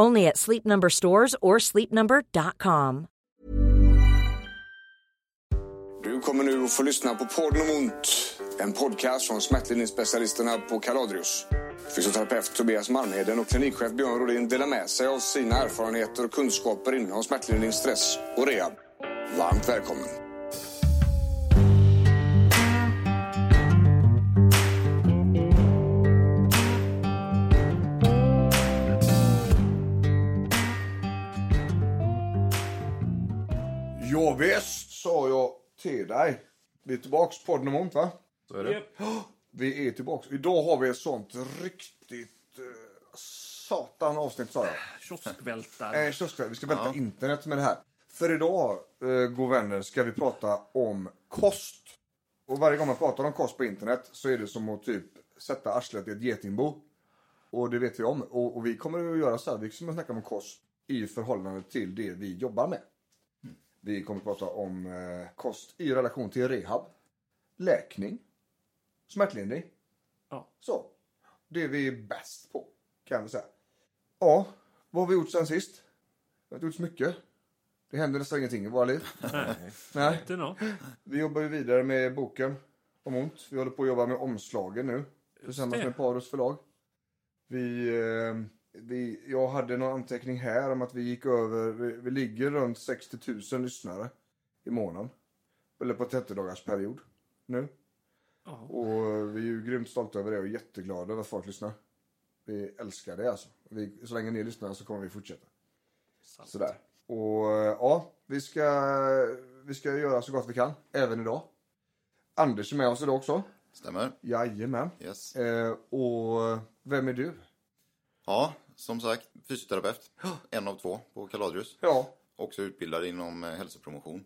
Only at Sleep Number stores or sleepnumber.com. Du kommer nu att få lyssna på Podden om ont. En podcast från smärtlindringsspecialisterna på Kaladrius. Fysioterapeut Tobias Malmheden och klinikchef Björn Rodin delar med sig av sina erfarenheter och kunskaper inom smärtlindring, stress och rehab. Varmt välkommen! Ja, visst sa jag till dig. Vi är tillbaks på podden om ont va? Så är det. Vi är tillbaks. Idag har vi ett sånt riktigt uh, satan avsnitt sa jag. Kioskvältare. Eh, kioskvältare. vi ska välta internet med det här. För idag, uh, god vänner, ska vi prata om kost. Och varje gång man pratar om kost på internet så är det som att typ sätta arslet i ett getingbo. Och det vet vi om. Och, och vi kommer att göra så här, vi kommer att snacka om kost i förhållande till det vi jobbar med. Vi kommer att prata om eh, kost i relation till rehab, läkning, smärtlindring. Ja. Så. Det vi är bäst på, kan vi säga. Ja, vad har vi gjort sen sist? Det har inte gjort så mycket. Det händer nästan ingenting i våra liv. Nej, Nej. inte nå. Vi jobbar ju vidare med boken om ont. Vi håller på att jobba med omslagen nu. Tillsammans med Paros förlag. Vi, eh, vi, jag hade någon anteckning här om att vi gick över, vi, vi ligger runt 60 000 lyssnare i månaden. Eller på 30 dagars period nu. Ja. Och vi är ju grymt stolta över det och jätteglada över att folk lyssnar. Vi älskar det alltså. Vi, så länge ni lyssnar så kommer vi fortsätta. Sant. Sådär. Och eh, ja, vi ska, vi ska göra så gott vi kan, även idag. Anders är med oss idag också. Stämmer. Jajamän. Yes. Eh, och vem är du? Ja, som sagt, fysioterapeut. En av två på Kaladrius. Ja, Också utbildad inom eh, hälsopromotion.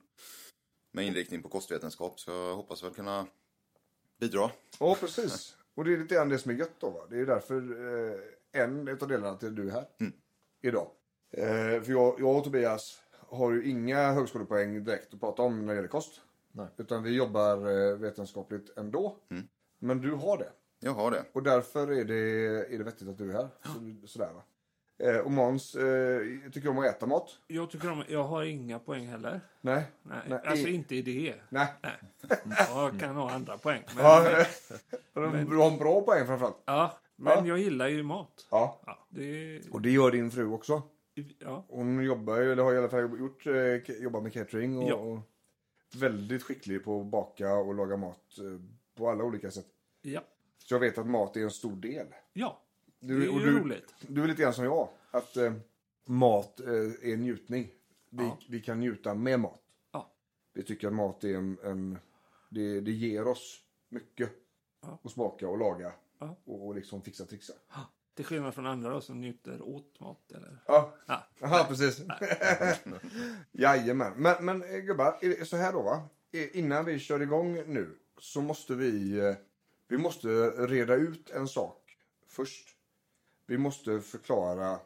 Med inriktning på kostvetenskap, så jag hoppas väl kunna bidra. ja precis. Och det är lite grann det som är gött då va? Det är därför eh, en utav delarna till du är här. Idag. Eh, för jag, jag och Tobias har ju inga högskolepoäng direkt att prata om när det gäller kost. Nej. Utan vi jobbar eh, vetenskapligt ändå. Men du har det. Jag har det. Och därför är det, är det vettigt att du är här. Så, sådär va. Eh, och Måns, eh, tycker du om att äta mat? Jag tycker om, jag har inga poäng heller. Nej. Nej, Nej, alltså inte i det. Nej. Nej. Jag kan ha andra poäng. Men, Ja, eh, du har en bra poäng framförallt. ja, men Ja. jag gillar ju mat. Ja. Ja, det, Och det gör din fru också. ja. Hon jobbar ju, eller har i alla fall gjort, eh, jobbat med catering och, Ja. och väldigt skicklig på att baka och laga mat eh, på alla olika sätt. ja. Så jag vet att mat är en stor del. Ja, det är och ju du, roligt. Du är lite grann som jag. Att eh, mat eh, är en njutning. Vi, Ja. vi kan njuta med mat. Ja. Vi tycker att mat är en... en det, det ger oss mycket. Ja. Att smaka och laga. Ja. Och, och liksom fixa och trixa. Till skillnad från andra då, som njuter åt mat. Eller? Ja, Ja. Aha, precis. Jajamän. Men, men eh, gubbar, så här då va? Eh, Innan vi kör igång nu så måste vi, eh, vi måste reda ut en sak först. Vi måste förklara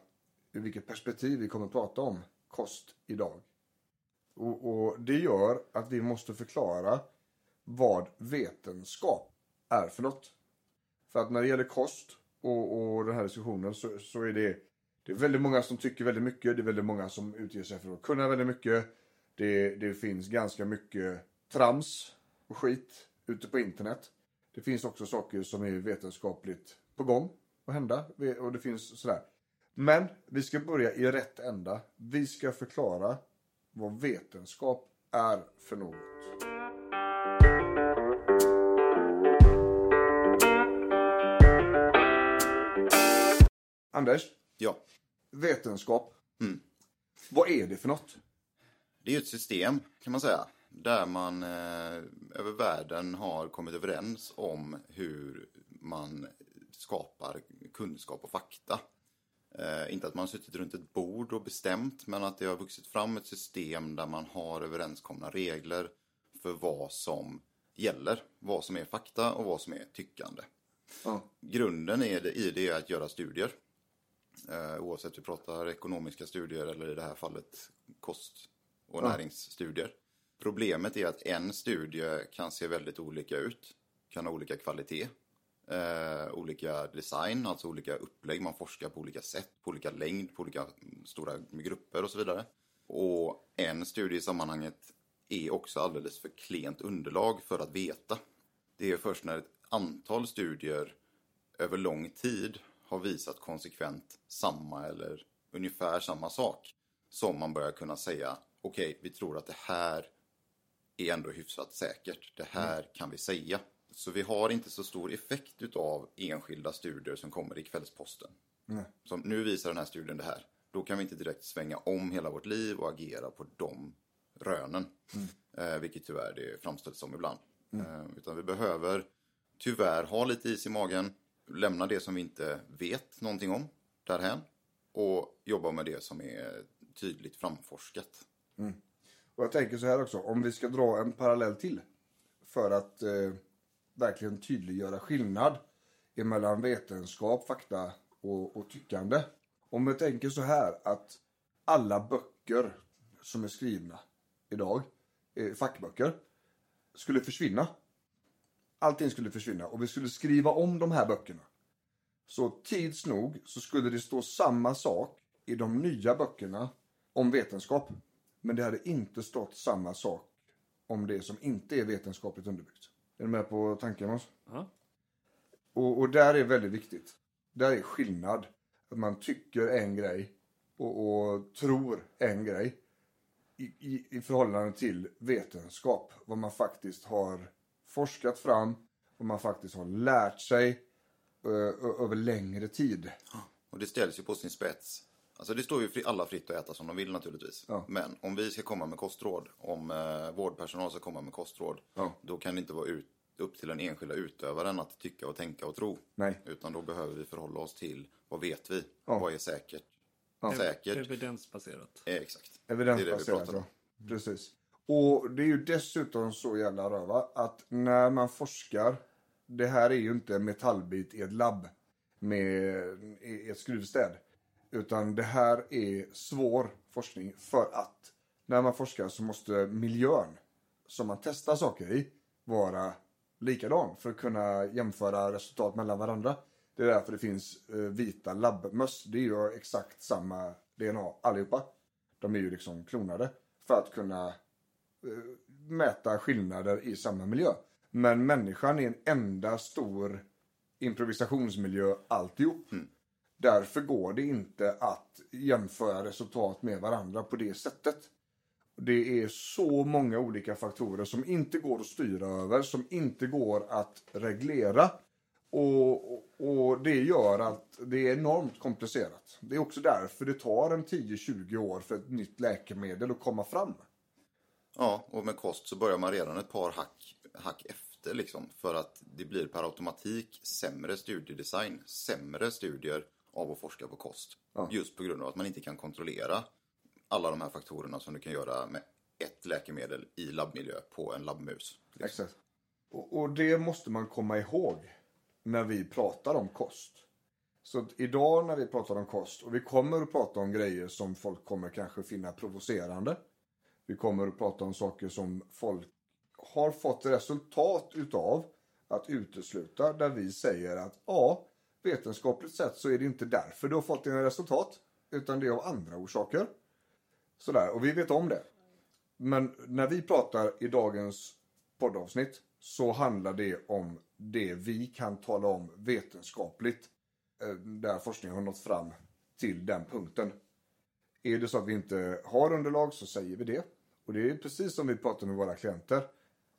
ur vilket perspektiv vi kommer att prata om kost idag. Och, och det gör att vi måste förklara vad vetenskap är för något. För att när det gäller kost och, och den här diskussionen så, så är det, det är väldigt många som tycker väldigt mycket. Det är väldigt många som utger sig för att kunna väldigt mycket. Det, det finns ganska mycket trams och skit ute på internet. Det finns också saker som är vetenskapligt på gång att hända. Och det finns sådär. Men vi ska börja i rätt ända. Vi ska förklara vad vetenskap är för något. Anders? Ja? Vetenskap. Mm. Vad är det för något? Det är ju ett system, kan man säga. Där man eh, över världen har kommit överens om hur man skapar kunskap och fakta. Eh, inte att man har suttit runt ett bord och bestämt, men att det har vuxit fram ett system där man har överenskomna regler för vad som gäller. Vad som är fakta och vad som är tyckande. Ja. Grunden är det, i det är att göra studier. Eh, oavsett vi pratar ekonomiska studier eller i det här fallet kost och Ja. näringsstudier. Problemet är att en studie kan se väldigt olika ut. Kan ha olika kvalitet. Eh, olika design, alltså olika upplägg. Man forskar på olika sätt, på olika längd, på olika stora grupper och så vidare. Och en studie i sammanhanget är också alldeles för klent underlag för att veta. Det är först när ett antal studier över lång tid har visat konsekvent samma eller ungefär samma sak som man börjar kunna säga okej, vi tror att det här är ändå hyfsat säkert. Det här kan vi säga. Så vi har inte så stor effekt utav enskilda studier som kommer i Kvällsposten. Nej. Som nu visar den här studien det här. Då kan vi inte direkt svänga om hela vårt liv och agera på de rönen. Eh, vilket tyvärr det framställs som ibland. Eh, utan vi behöver tyvärr ha lite is i magen. Lämna det som vi inte vet någonting om därhän. Och jobba med det som är tydligt framforskat. Och jag tänker så här också, om vi ska dra en parallell till för att eh, verkligen tydliggöra skillnad emellan vetenskap, fakta och, och tyckande. Om vi tänker så här att alla böcker som är skrivna idag, eh, fackböcker, skulle försvinna. Allting skulle försvinna och vi skulle skriva om de här böckerna. Så tids nog så skulle det stå samma sak i de nya böckerna om vetenskap. Men det hade inte stått samma sak om det som inte är vetenskapligt underbyggt. Är du med på tanken Måns? Ja. Och, och där är väldigt viktigt. Där är skillnad. Att man tycker en grej och, och tror en grej. I, i, I förhållande till vetenskap. Vad man faktiskt har forskat fram. Vad man faktiskt har lärt sig ö, ö, över längre tid. Och det ställs ju på sin spets. Alltså det står ju fri, alla fritt att äta som de vill naturligtvis. Ja. Men om vi ska komma med kostråd, om eh, vårdpersonal ska komma med kostråd, Ja. då kan det inte vara ut, upp till den enskilda utövaren att tycka och tänka och tro. Nej. Utan då behöver vi förhålla oss till vad vet vi? Ja. Vad är säkert? Ja. Säkert. Evidensbaserat. Eh, exakt. Evidensbaserat. Det är det vi pratar ja. om. Precis. Och det är ju dessutom så jävla röva att när man forskar. Det här är ju inte en metallbit i ett labb med i ett skruvstäd. Utan det här är svår forskning för att när man forskar så måste miljön som man testar saker i vara likadan för att kunna jämföra resultat mellan varandra. Det är därför det finns eh, vita labbmöss. Det är ju exakt samma DNA allihopa. De är ju liksom klonade för att kunna eh, mäta skillnader i samma miljö. Men människan är en enda stor improvisationsmiljö alltihop. Mm. Därför går det inte att jämföra resultat med varandra på det sättet. Det är så många olika faktorer som inte går att styra över, som inte går att reglera. Och, och, det gör att det är enormt komplicerat. Det är också därför det tar en 10-20 år för ett nytt läkemedel att komma fram. Ja, och med kost så börjar man redan ett par hack, hack efter liksom. För att det blir per automatik sämre studiedesign, sämre studier av att forska på kost. Ja. Just på grund av att man inte kan kontrollera alla de här faktorerna som du kan göra med ett läkemedel i labbmiljö på en labbmus. liksom. Exakt. Och, och det måste man komma ihåg när vi pratar om kost. Så idag när vi pratar om kost, och vi kommer att prata om grejer som folk kommer kanske finna provocerande. Vi kommer att prata om saker som folk har fått resultat utav att utesluta. Där vi säger att ja, vetenskapligt sett så är det inte därför du har fått dina resultat. Utan det är av andra orsaker. Sådär, och vi vet om det. Men när vi pratar i dagens poddavsnitt så handlar det om det vi kan tala om vetenskapligt. Eh, där forskningen har nått fram till den punkten. Är det så att vi inte har underlag så säger vi det. Och det är precis som vi pratar med våra klienter.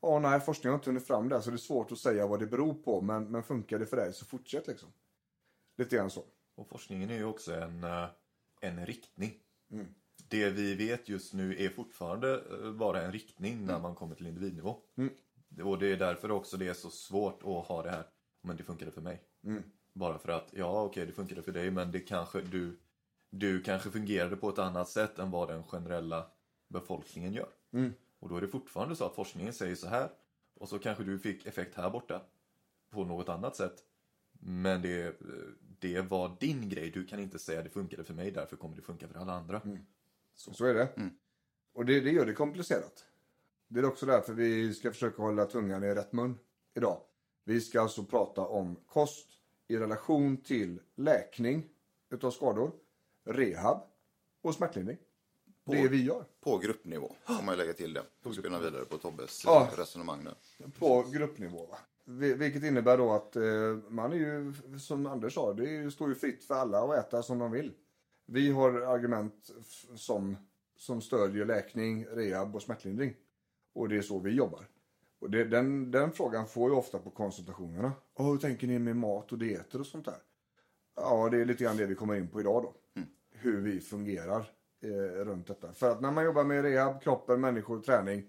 Ja, nej, forskningen har inte hunnit fram där så det är svårt att säga vad det beror på. Men, men funkar det för dig så fortsätt liksom. Lite grann så. Och forskningen är ju också en, eh, en riktning. Det vi vet just nu är fortfarande eh, bara en riktning när man kommer till individnivå. Och det är därför också det är så svårt att ha det här, men det funkade för mig. Bara för att, ja okej det funkade för dig men det kanske du, du kanske fungerade på ett annat sätt än vad den generella befolkningen gör. Och då är det fortfarande så att forskningen säger så här och så kanske du fick effekt här borta på något annat sätt. Men det, det var din grej, du kan inte säga det funkade för mig därför kommer det funka för alla andra. Så är det. Och det, det gör det komplicerat. Det är också därför vi ska försöka hålla tungan i rätt mun idag. Vi ska alltså prata om kost i relation till läkning utav skador, rehab och smärtlindring. Det vi gör. På gruppnivå, om man lägger till det. Och spinna vidare på Tobbes Ja. resonemang nu. På gruppnivå. Va? Vi- Vilket innebär då att eh, man är ju, som Anders sa, det står ju fritt för alla att äta som de vill. Vi har argument som, som stödjer läkning, rehab och smärtlindring. Och det är så vi jobbar. Och det, den, den frågan får ju ofta på konsultationerna. Åh, hur tänker ni med mat och dieter och sånt där? Ja, det är lite grann det vi kommer in på idag då. Hur vi fungerar eh, runt detta. För att när man jobbar med rehab, kroppen, människor, träning,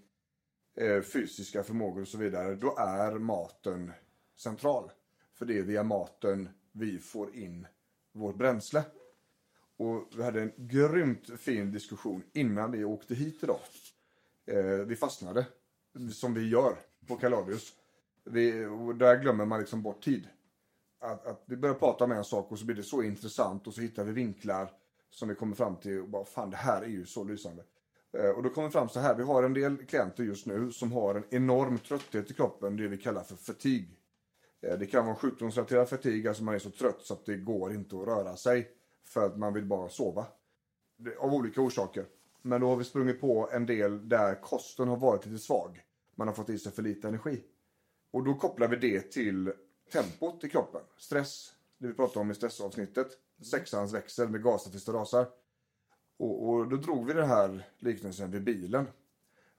eh, fysiska förmågor och så vidare, då är maten central. För det är via maten vi får in vårt bränsle. Och vi hade en grymt fin diskussion innan vi åkte hit idag. Eh, vi fastnade, som vi gör på Kaladius. Vi, och där glömmer man liksom bort tid. Att, att vi börjar prata om en sak och så blir det så intressant och så hittar vi vinklar som vi kommer fram till och bara fan det här är ju så lysande. Eh, Och då kommer fram så här, vi har en del klienter just nu som har en enorm trötthet i kroppen, det vi kallar för fatig. Eh, Det kan vara sjukdomsrelaterad fatig, alltså man är så trött så att det går inte att röra sig för att man vill bara sova. Av olika orsaker. Men då har vi sprungit på en del där kosten har varit lite svag. Man har fått i sig för lite energi. Och då kopplar vi det till tempot i kroppen. Stress, det vi pratade om i stressavsnittet. Sexans växel med gasar tills det rasar. Och, och då drog vi den här liknelsen vid bilen.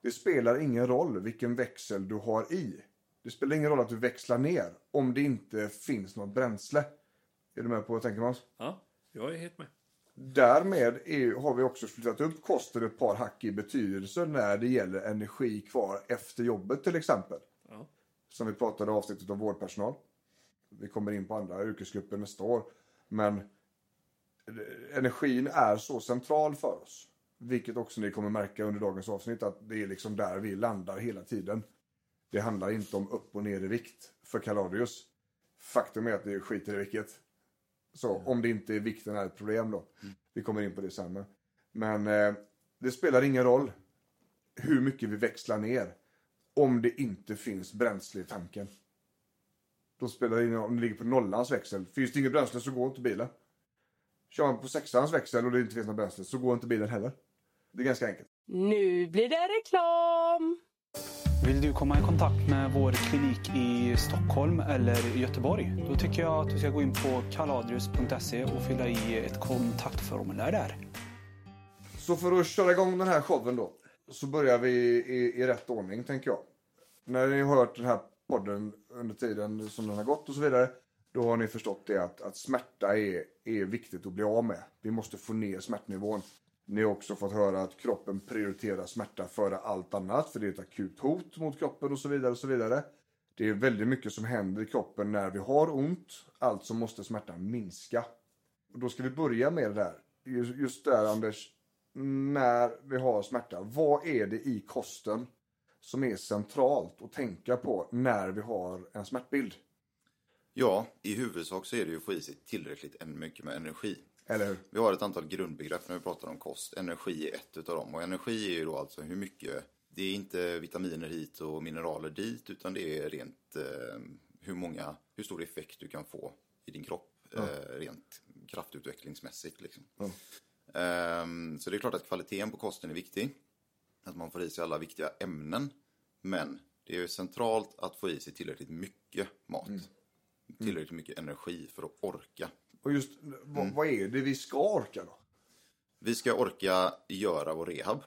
Det spelar ingen roll vilken växel du har i. Det spelar ingen roll att du växlar ner om det inte finns något bränsle. Är du med på vad jag tänker Måns? Ja, jag är helt med. Därmed är, har vi också flyttat upp kosten ett par hack i betydelse när det gäller energi kvar efter jobbet till exempel. Ja. Som vi pratade i avsnittet om vårdpersonal. Vi kommer in på andra yrkesgrupper nästa år. Men energin är så central för oss. Vilket också ni kommer märka under dagens avsnitt att det är liksom där vi landar hela tiden. Det handlar inte om upp och ner i vikt för Kaladius. Faktum är att det skiter i vilket. Så om det inte är vikten är ett problem då. Vi kommer in på det sen. Men, men eh, det spelar ingen roll hur mycket vi växlar ner. Om det inte finns bränsle i tanken. Då spelar det ingen roll om det ligger på nollans växel. Finns det inget bränsle så går inte bilen. Kör man på sexans växel och det inte finns något bränsle så går inte bilen heller. Det är ganska enkelt. Nu blir det reklam! Vill du komma i kontakt med vår klinik i Stockholm eller Göteborg? Då tycker jag att du ska gå in på kaladrius.se och fylla i ett kontaktformulär där. Så för att köra igång den här showen då. Så börjar vi i, i rätt ordning tänker jag. När ni har hört den här podden under tiden som den har gått och så vidare. Då har ni förstått det att, att smärta är, är viktigt att bli av med. Vi måste få ner smärtnivån. Ni har också fått höra att kroppen prioriterar smärta före allt annat. För det är ett akut hot mot kroppen och så vidare. och så vidare. Det är väldigt mycket som händer i kroppen när vi har ont. Alltså måste smärtan minska. Och då ska vi börja med det där. Just, där Anders. När vi har smärta. Vad är det i kosten som är centralt att tänka på när vi har en smärtbild? Ja, i huvudsak så är det ju att få i sig tillräckligt en- mycket med energi. Eller hur? Vi har ett antal grundbegrepp när vi pratar om kost. Energi är ett utav dem. Och energi är ju då alltså hur mycket, det är inte vitaminer hit och mineraler dit, utan det är rent eh, hur många, hur stor effekt du kan få i din kropp eh, rent kraftutvecklingsmässigt. Liksom. Ehm, så det är klart att kvaliteten på kosten är viktig. Att man får i sig alla viktiga ämnen. Men det är ju centralt att få i sig tillräckligt mycket mat. Tillräckligt mycket energi för att orka. Och just vad, vad är det vi ska orka då? Vi ska orka göra vår rehab.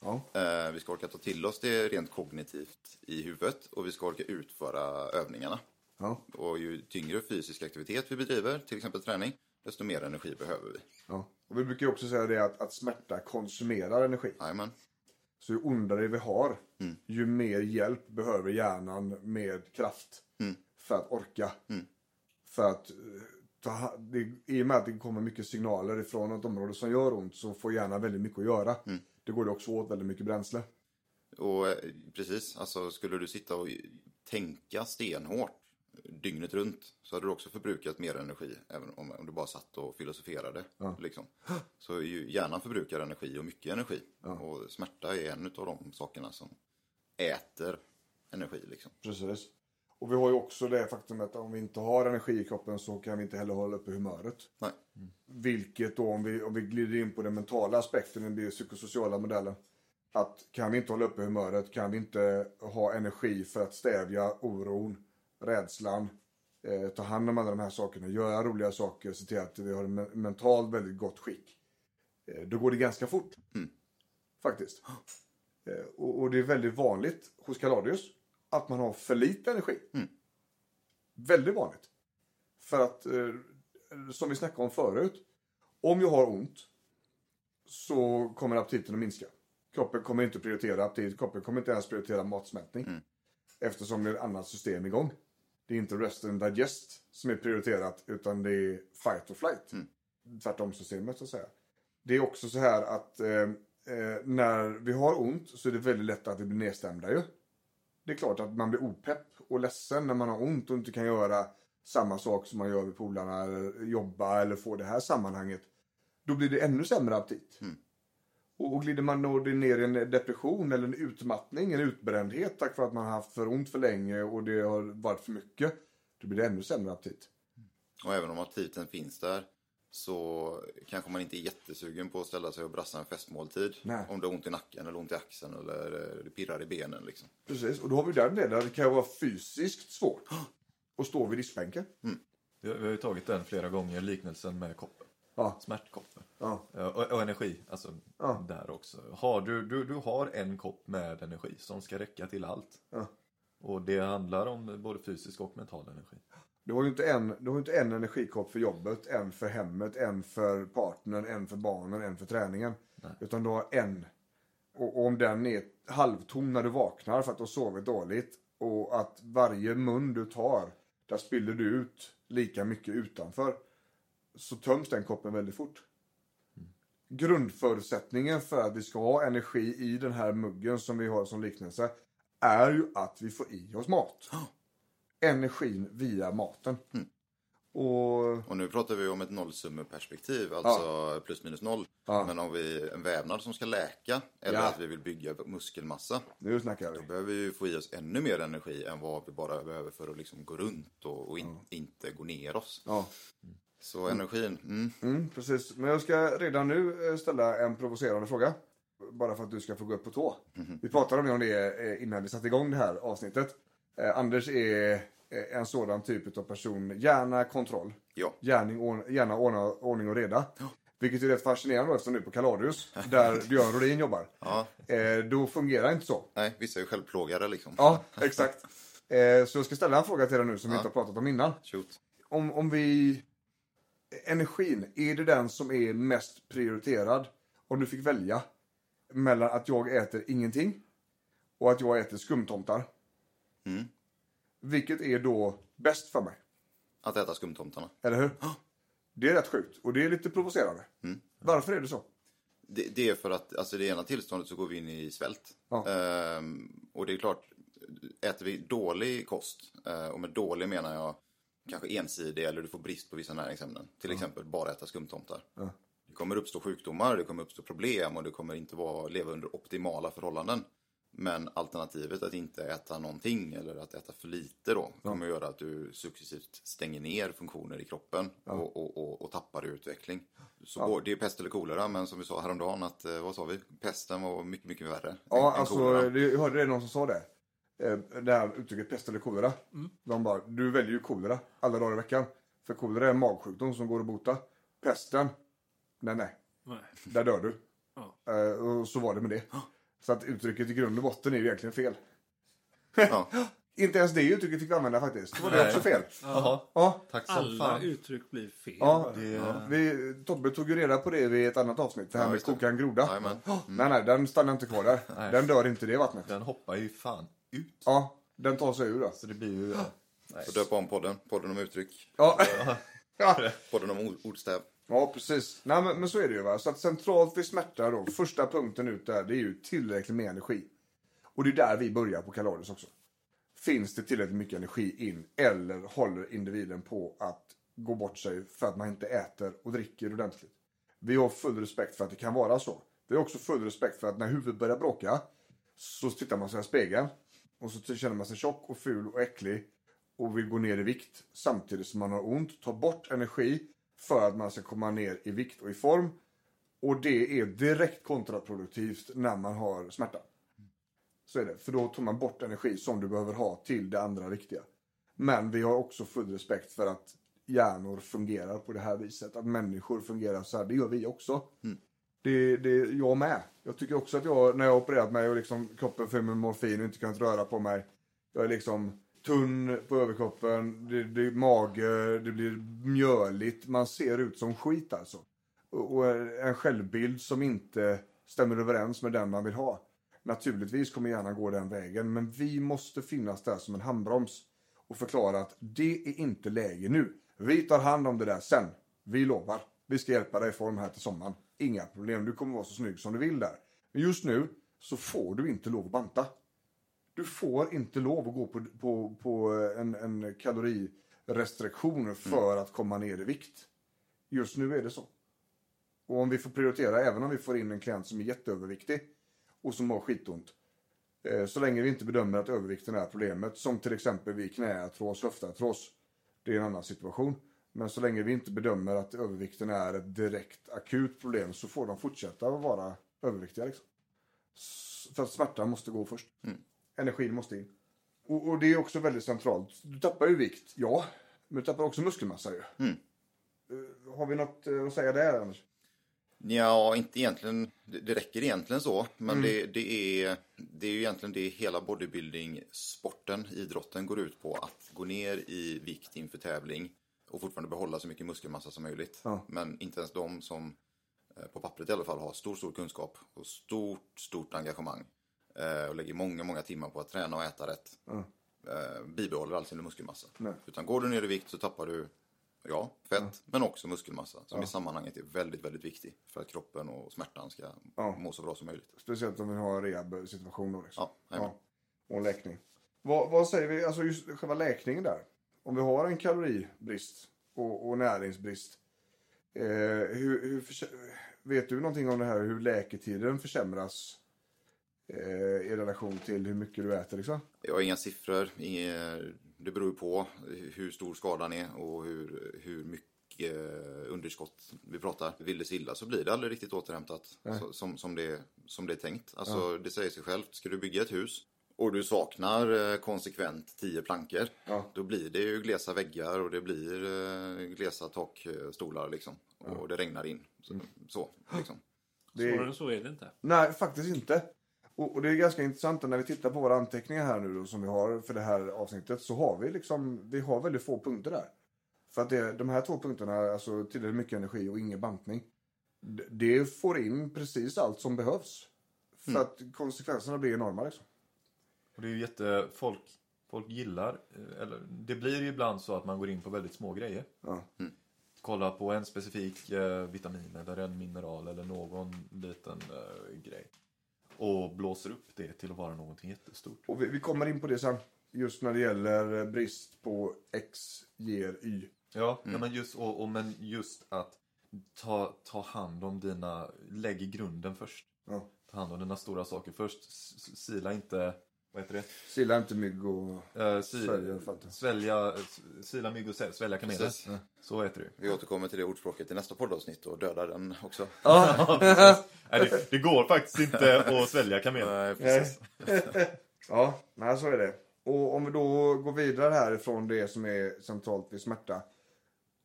Ja. Eh, vi ska orka ta till oss det rent kognitivt i huvudet och vi ska orka utföra övningarna. Ja. Och ju tyngre fysisk aktivitet vi bedriver, till exempel träning, desto mer energi behöver vi. Ja. Och vi brukar också säga det att, att smärta konsumerar energi. Jajamän. Så ju ondare vi har, ju mer hjälp behöver hjärnan med kraft för att orka. För att eh, ta, det, I och med att det kommer mycket signaler ifrån ett område som gör ont så får hjärnan väldigt mycket att göra. Det går det också åt väldigt mycket bränsle. Och eh, precis, alltså skulle du sitta och tänka stenhårt dygnet runt så hade du också förbrukat mer energi även om, om du bara satt och filosoferade. Liksom. Så ju, hjärnan förbrukar energi och mycket energi. Och smärta är en av de sakerna som äter energi. Liksom. Precis. Och vi har ju också det faktum att om vi inte har energi i kroppen så kan vi inte heller hålla uppe humöret. Nej. Vilket då om vi, om vi glider in på den mentala aspekten, den biopsykosociala modellen. Att kan vi inte hålla uppe humöret, kan vi inte ha energi för att stävja oron, rädslan, eh, ta hand om alla de här sakerna, göra roliga saker, se till att vi har en men- mentalt väldigt gott skick. Eh, då går det ganska fort. Faktiskt. Eh, och, och det är väldigt vanligt hos Kaladius att man har för lite energi. Väldigt vanligt. För att, eh, som vi snackade om förut, om jag har ont så kommer aptiten att minska. Kroppen kommer inte att prioritera aptit, kroppen kommer inte ens prioritera matsmältning. Eftersom det är ett annat system igång. Det är inte rest and digest som är prioriterat utan det är fight or flight. Tvärtom systemet så att säga. Det är också så här att eh, eh, när vi har ont så är det väldigt lätt att vi blir nedstämda ju. Det är klart att man blir opepp och ledsen när man har ont och inte kan göra samma sak som man gör med polarna eller jobba eller få det här sammanhanget. Då blir det ännu sämre aptit. Och, och glider man då ner i en depression eller en utmattning, en utbrändhet tack vare att man har haft för ont för länge och det har varit för mycket. Då blir det ännu sämre aptit. Och även om aptiten finns där så kanske man inte är jättesugen på att ställa sig och brassa en festmåltid. Nej. Om det har ont i nacken eller ont i axeln eller eh, det pirrar i benen. Liksom. Precis, och då har vi den delen det kan vara fysiskt svårt att stå vid diskbänken. Vi har, vi har ju tagit den flera gånger, liknelsen med koppen. Ja. Smärtkoppen. Ja. Ja, Och, och energi, alltså Ja. där också. Har du, du, du har en kopp med energi som ska räcka till allt. Ja. Och det handlar om både fysisk och mental energi. Du har ju inte en, du har inte en energikopp för jobbet, en för hemmet, en för partnern, en för barnen, en för träningen. Utan du har en. Och, och om den är halvtom när du vaknar för att du har sovit dåligt och att varje mun du tar, där spiller du ut lika mycket utanför. Så töms den koppen väldigt fort. Grundförutsättningen för att vi ska ha energi i den här muggen som vi har som liknelse är ju att vi får i oss mat. Energin via maten. Och Och nu pratar vi om ett nollsummeperspektiv, alltså plus minus noll. Ja. Men om vi en vävnad som ska läka eller Ja. att vi vill bygga muskelmassa. nu snackar vi. Då behöver vi få i oss ännu mer energi än vad vi bara behöver för att liksom gå runt och, och in, inte gå ner oss. Ja. Så energin, mm, Mm, precis. Men jag ska redan nu eh, ställa en provocerande fråga. Bara för att du ska få gå upp på tå. Vi pratade om det eh, innan vi satte igång det här avsnittet. Eh, Anders är eh, en sådan typ av person. Gärna kontroll. ja. Gärning, gärna ordna, ordning och reda. Vilket är rätt fascinerande eftersom du är på Kaladius. där Björn Rodin jobbar. ja. Eh, då fungerar inte så. Nej, vissa är ju självplågade liksom. Ja, exakt. Eh, så jag ska ställa en fråga till dig nu som vi inte har pratat om innan. Shoot. om, om vi... Energin, är det den som är mest prioriterad? Om du fick välja mellan att jag äter ingenting och att jag äter skumtomtar. Mm. Vilket är då bäst för mig? Att äta skumtomtarna. Eller hur? Det är rätt sjukt och det är lite provocerande. Varför är det så? Det, det är för att alltså det ena tillståndet så går vi in i svält. Ja. Ehm, och det är klart, äter vi dålig kost, eh, och med dålig menar jag kanske ensidig eller du får brist på vissa näringsämnen. Till exempel bara äta skumtomtar. Det kommer uppstå sjukdomar, det kommer uppstå problem och det kommer inte vara, leva under optimala förhållanden. Men alternativet att inte äta någonting eller att äta för lite då kommer göra att du successivt stänger ner funktioner i kroppen och, och, och, och tappar i utveckling. Så går- det är pest eller kolera, men som vi sa häromdagen, att, eh, vad sa vi? Pesten var mycket, mycket värre. än- Ja, än alltså, kolera. jag hörde det någon som sa det. Eh, Det här uttrycket pest eller kolera. De bara, du väljer ju kolera alla dagar i veckan. För kolera är en magsjukdom som går att bota. Pesten, nej nej. Nej. Där dör du. Ja. Eh, och så var det med det. Så att uttrycket i grund och botten är ju egentligen fel. Ja. Inte ens det uttrycket fick vi använda faktiskt. Det var det också fel. Jaha, Ja, tack som Alla fan. uttryck blir fel. ja. Det, Vi, Tobbe tog ju reda på det vid ett annat avsnitt. Det här Ja, med koka en groda. Jajamän. Nej, nej, den stannar inte kvar där. Nej. Den dör inte i det vattnet. Den hoppar ju fan ut. Ja, den tar sig ur då. Så det blir ju... Nej. Så döpa om podden. Podden om uttryck. Ja, ja. Podden om ord- ordstäv ja precis. Nej, men, men så är det ju. Va? Så att centralt vid smärta då, första punkten ut där, det är ju tillräckligt med energi. Och det är där vi börjar på Kalorius också. Finns det tillräckligt mycket energi in eller håller individen på att gå bort sig för att man inte äter och dricker ordentligt? Vi har full respekt för att det kan vara så. Vi har också full respekt för att när huvudet börjar bråka så tittar man sig i spegeln och så känner man sig tjock och ful och äcklig och vill gå ner i vikt samtidigt som man har ont. Ta bort energi för att man ska komma ner i vikt och i form. Och det är direkt kontraproduktivt när man har smärta. Så är det. För då tar man bort energi som du behöver ha till det andra viktiga. Men vi har också full respekt för att hjärnor fungerar på det här viset. Att människor fungerar så här. Det gör vi också. Det, det, jag med. Jag tycker också att jag, när jag har opererat mig och liksom kroppen full med morfin och inte kunnat röra på mig. Jag är liksom tunn på överkroppen, det, det är mage, det blir mjöligt. Man ser ut som skit alltså. Och, och en självbild som inte stämmer överens med den man vill ha. Naturligtvis kommer hjärnan gå den vägen, men vi måste finnas där som en handbroms och förklara att det är inte läge nu. Vi tar hand om det där sen. Vi lovar. Vi ska hjälpa dig i form här till sommaren. Inga problem, du kommer vara så snygg som du vill där. Men just nu så får du inte lov att banta. Du får inte lov att gå på, på, på en, en kalorirestriktion för att komma ner i vikt. Just nu är det så. Och om vi får prioritera, även om vi får in en klient som är jätteöverviktig och som har skitont. Eh, så länge vi inte bedömer att övervikten är problemet, som till exempel vid knäartros, höftartros. Det är en annan situation. Men så länge vi inte bedömer att övervikten är ett direkt akut problem så får de fortsätta att vara överviktiga. Liksom. För att smärtan måste gå först. Energin måste in. Och, och det är också väldigt centralt. Du tappar ju vikt, ja. Men du tappar också muskelmassa ju. Eh, Har vi något eh, att säga där Anders? Ja, inte egentligen. Det, räcker egentligen så. Men det, det, är, det är ju egentligen det hela bodybuilding-sporten, idrotten, går ut på. Att gå ner i vikt inför tävling och fortfarande behålla så mycket muskelmassa som möjligt. Ja. Men inte ens de som, eh, på pappret i alla fall, har stor, stor kunskap och stort, stort engagemang. Eh, Och lägger många, många timmar på att träna och äta rätt. eh, Bibehåller all sin muskelmassa. Nej. Utan går du ner i vikt så tappar du Ja, fett, men också muskelmassa som i sammanhanget är väldigt, väldigt viktig för att kroppen och smärtan ska Ja. må så bra som möjligt. Speciellt om vi har en rehab-situation då. Liksom. Ja, jajamän. Och en läkning. Vad, vad säger vi, alltså just själva läkningen där. Om vi har en kaloribrist och, och näringsbrist. Eh, hur, hur vet du någonting om det här hur läketiden försämras? Eh, I relation till hur mycket du äter liksom? Jag har inga siffror, inga, det beror på hur stor skadan är och hur, hur mycket underskott vi pratar. Vill det sig illa så blir det aldrig riktigt återhämtat så, som, som, det, som det är tänkt. Alltså det säger sig självt, ska du bygga ett hus och du saknar eh, konsekvent 10 plankor, Ja. då blir det ju glesa väggar och det blir eh, glesa takstolar liksom. Och det regnar in. Så, så liksom. Det Svårare än så är det inte. nej, faktiskt inte. Och, och det är ganska intressant när vi tittar på våra anteckningar här nu då, som vi har för det här avsnittet så har vi liksom, vi har väldigt få punkter där. För att det, de här två punkterna, alltså tillräckligt mycket energi och ingen bantning. Det får in precis allt som behövs. För att konsekvenserna blir enorma liksom. Och det är ju jätte... Folk, folk gillar... eh, Eller det blir ju ibland så att man går in på väldigt små grejer. Ja. Kolla på en specifik eh, vitamin eller en mineral eller någon liten eh, grej. Och blåser upp det till att vara någonting jättestort. Och vi, vi kommer in på det sen. Just när det gäller brist på X ger Y. Ja, ja men just, och, och, men just att ta, ta hand om dina... Lägg grunden först. Ja. Ta hand om dina stora saker först. Sila inte... Vad heter det? Silla inte mygg och... Uh, si, Svälja falten. svälja, s- sila mygg och svälja, svälja kameler. Precis. Ja, Så heter det Vi återkommer till det ordspråket i nästa poddavsnitt och dödar den också. Nej, det, det går faktiskt inte att svälja kameler. Nej, precis. Ja, nej, så är det. Och om vi då går vidare härifrån det som är centralt vid smärta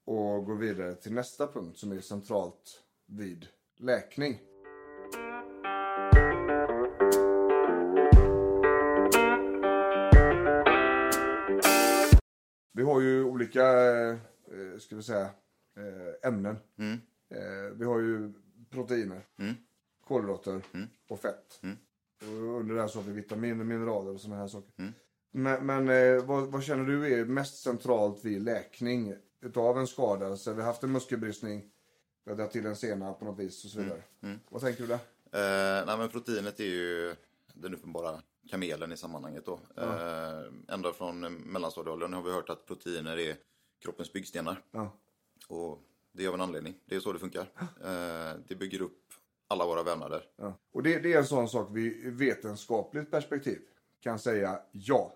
och går vidare till nästa punkt som är centralt vid läkning. Vi har ju olika, eh, ska vi säga, eh, ämnen. Mm. Eh, vi har ju proteiner, Mm. kolhydrater Mm. och fett. Mm. Och under det här så har vi vitaminer, mineraler och sådana här saker. Mm. Men, men eh, vad, vad känner du är mest centralt vid läkning utav en skada? Så vi har haft en muskelbristning, vi har dragit till en sena på något vis och så vidare. Mm. Vad tänker du där? Eh, nej, men proteinet är ju den uppenbara kamelen i sammanhanget. Då. Eh, ända från mellanstadieåldern har vi hört att proteiner är kroppens byggstenar. Ja. Och det är av en anledning. Det är så det funkar. Eh, det bygger upp alla våra vävnader. Ja. Och det, det är en sån sak vi i vetenskapligt perspektiv kan säga ja,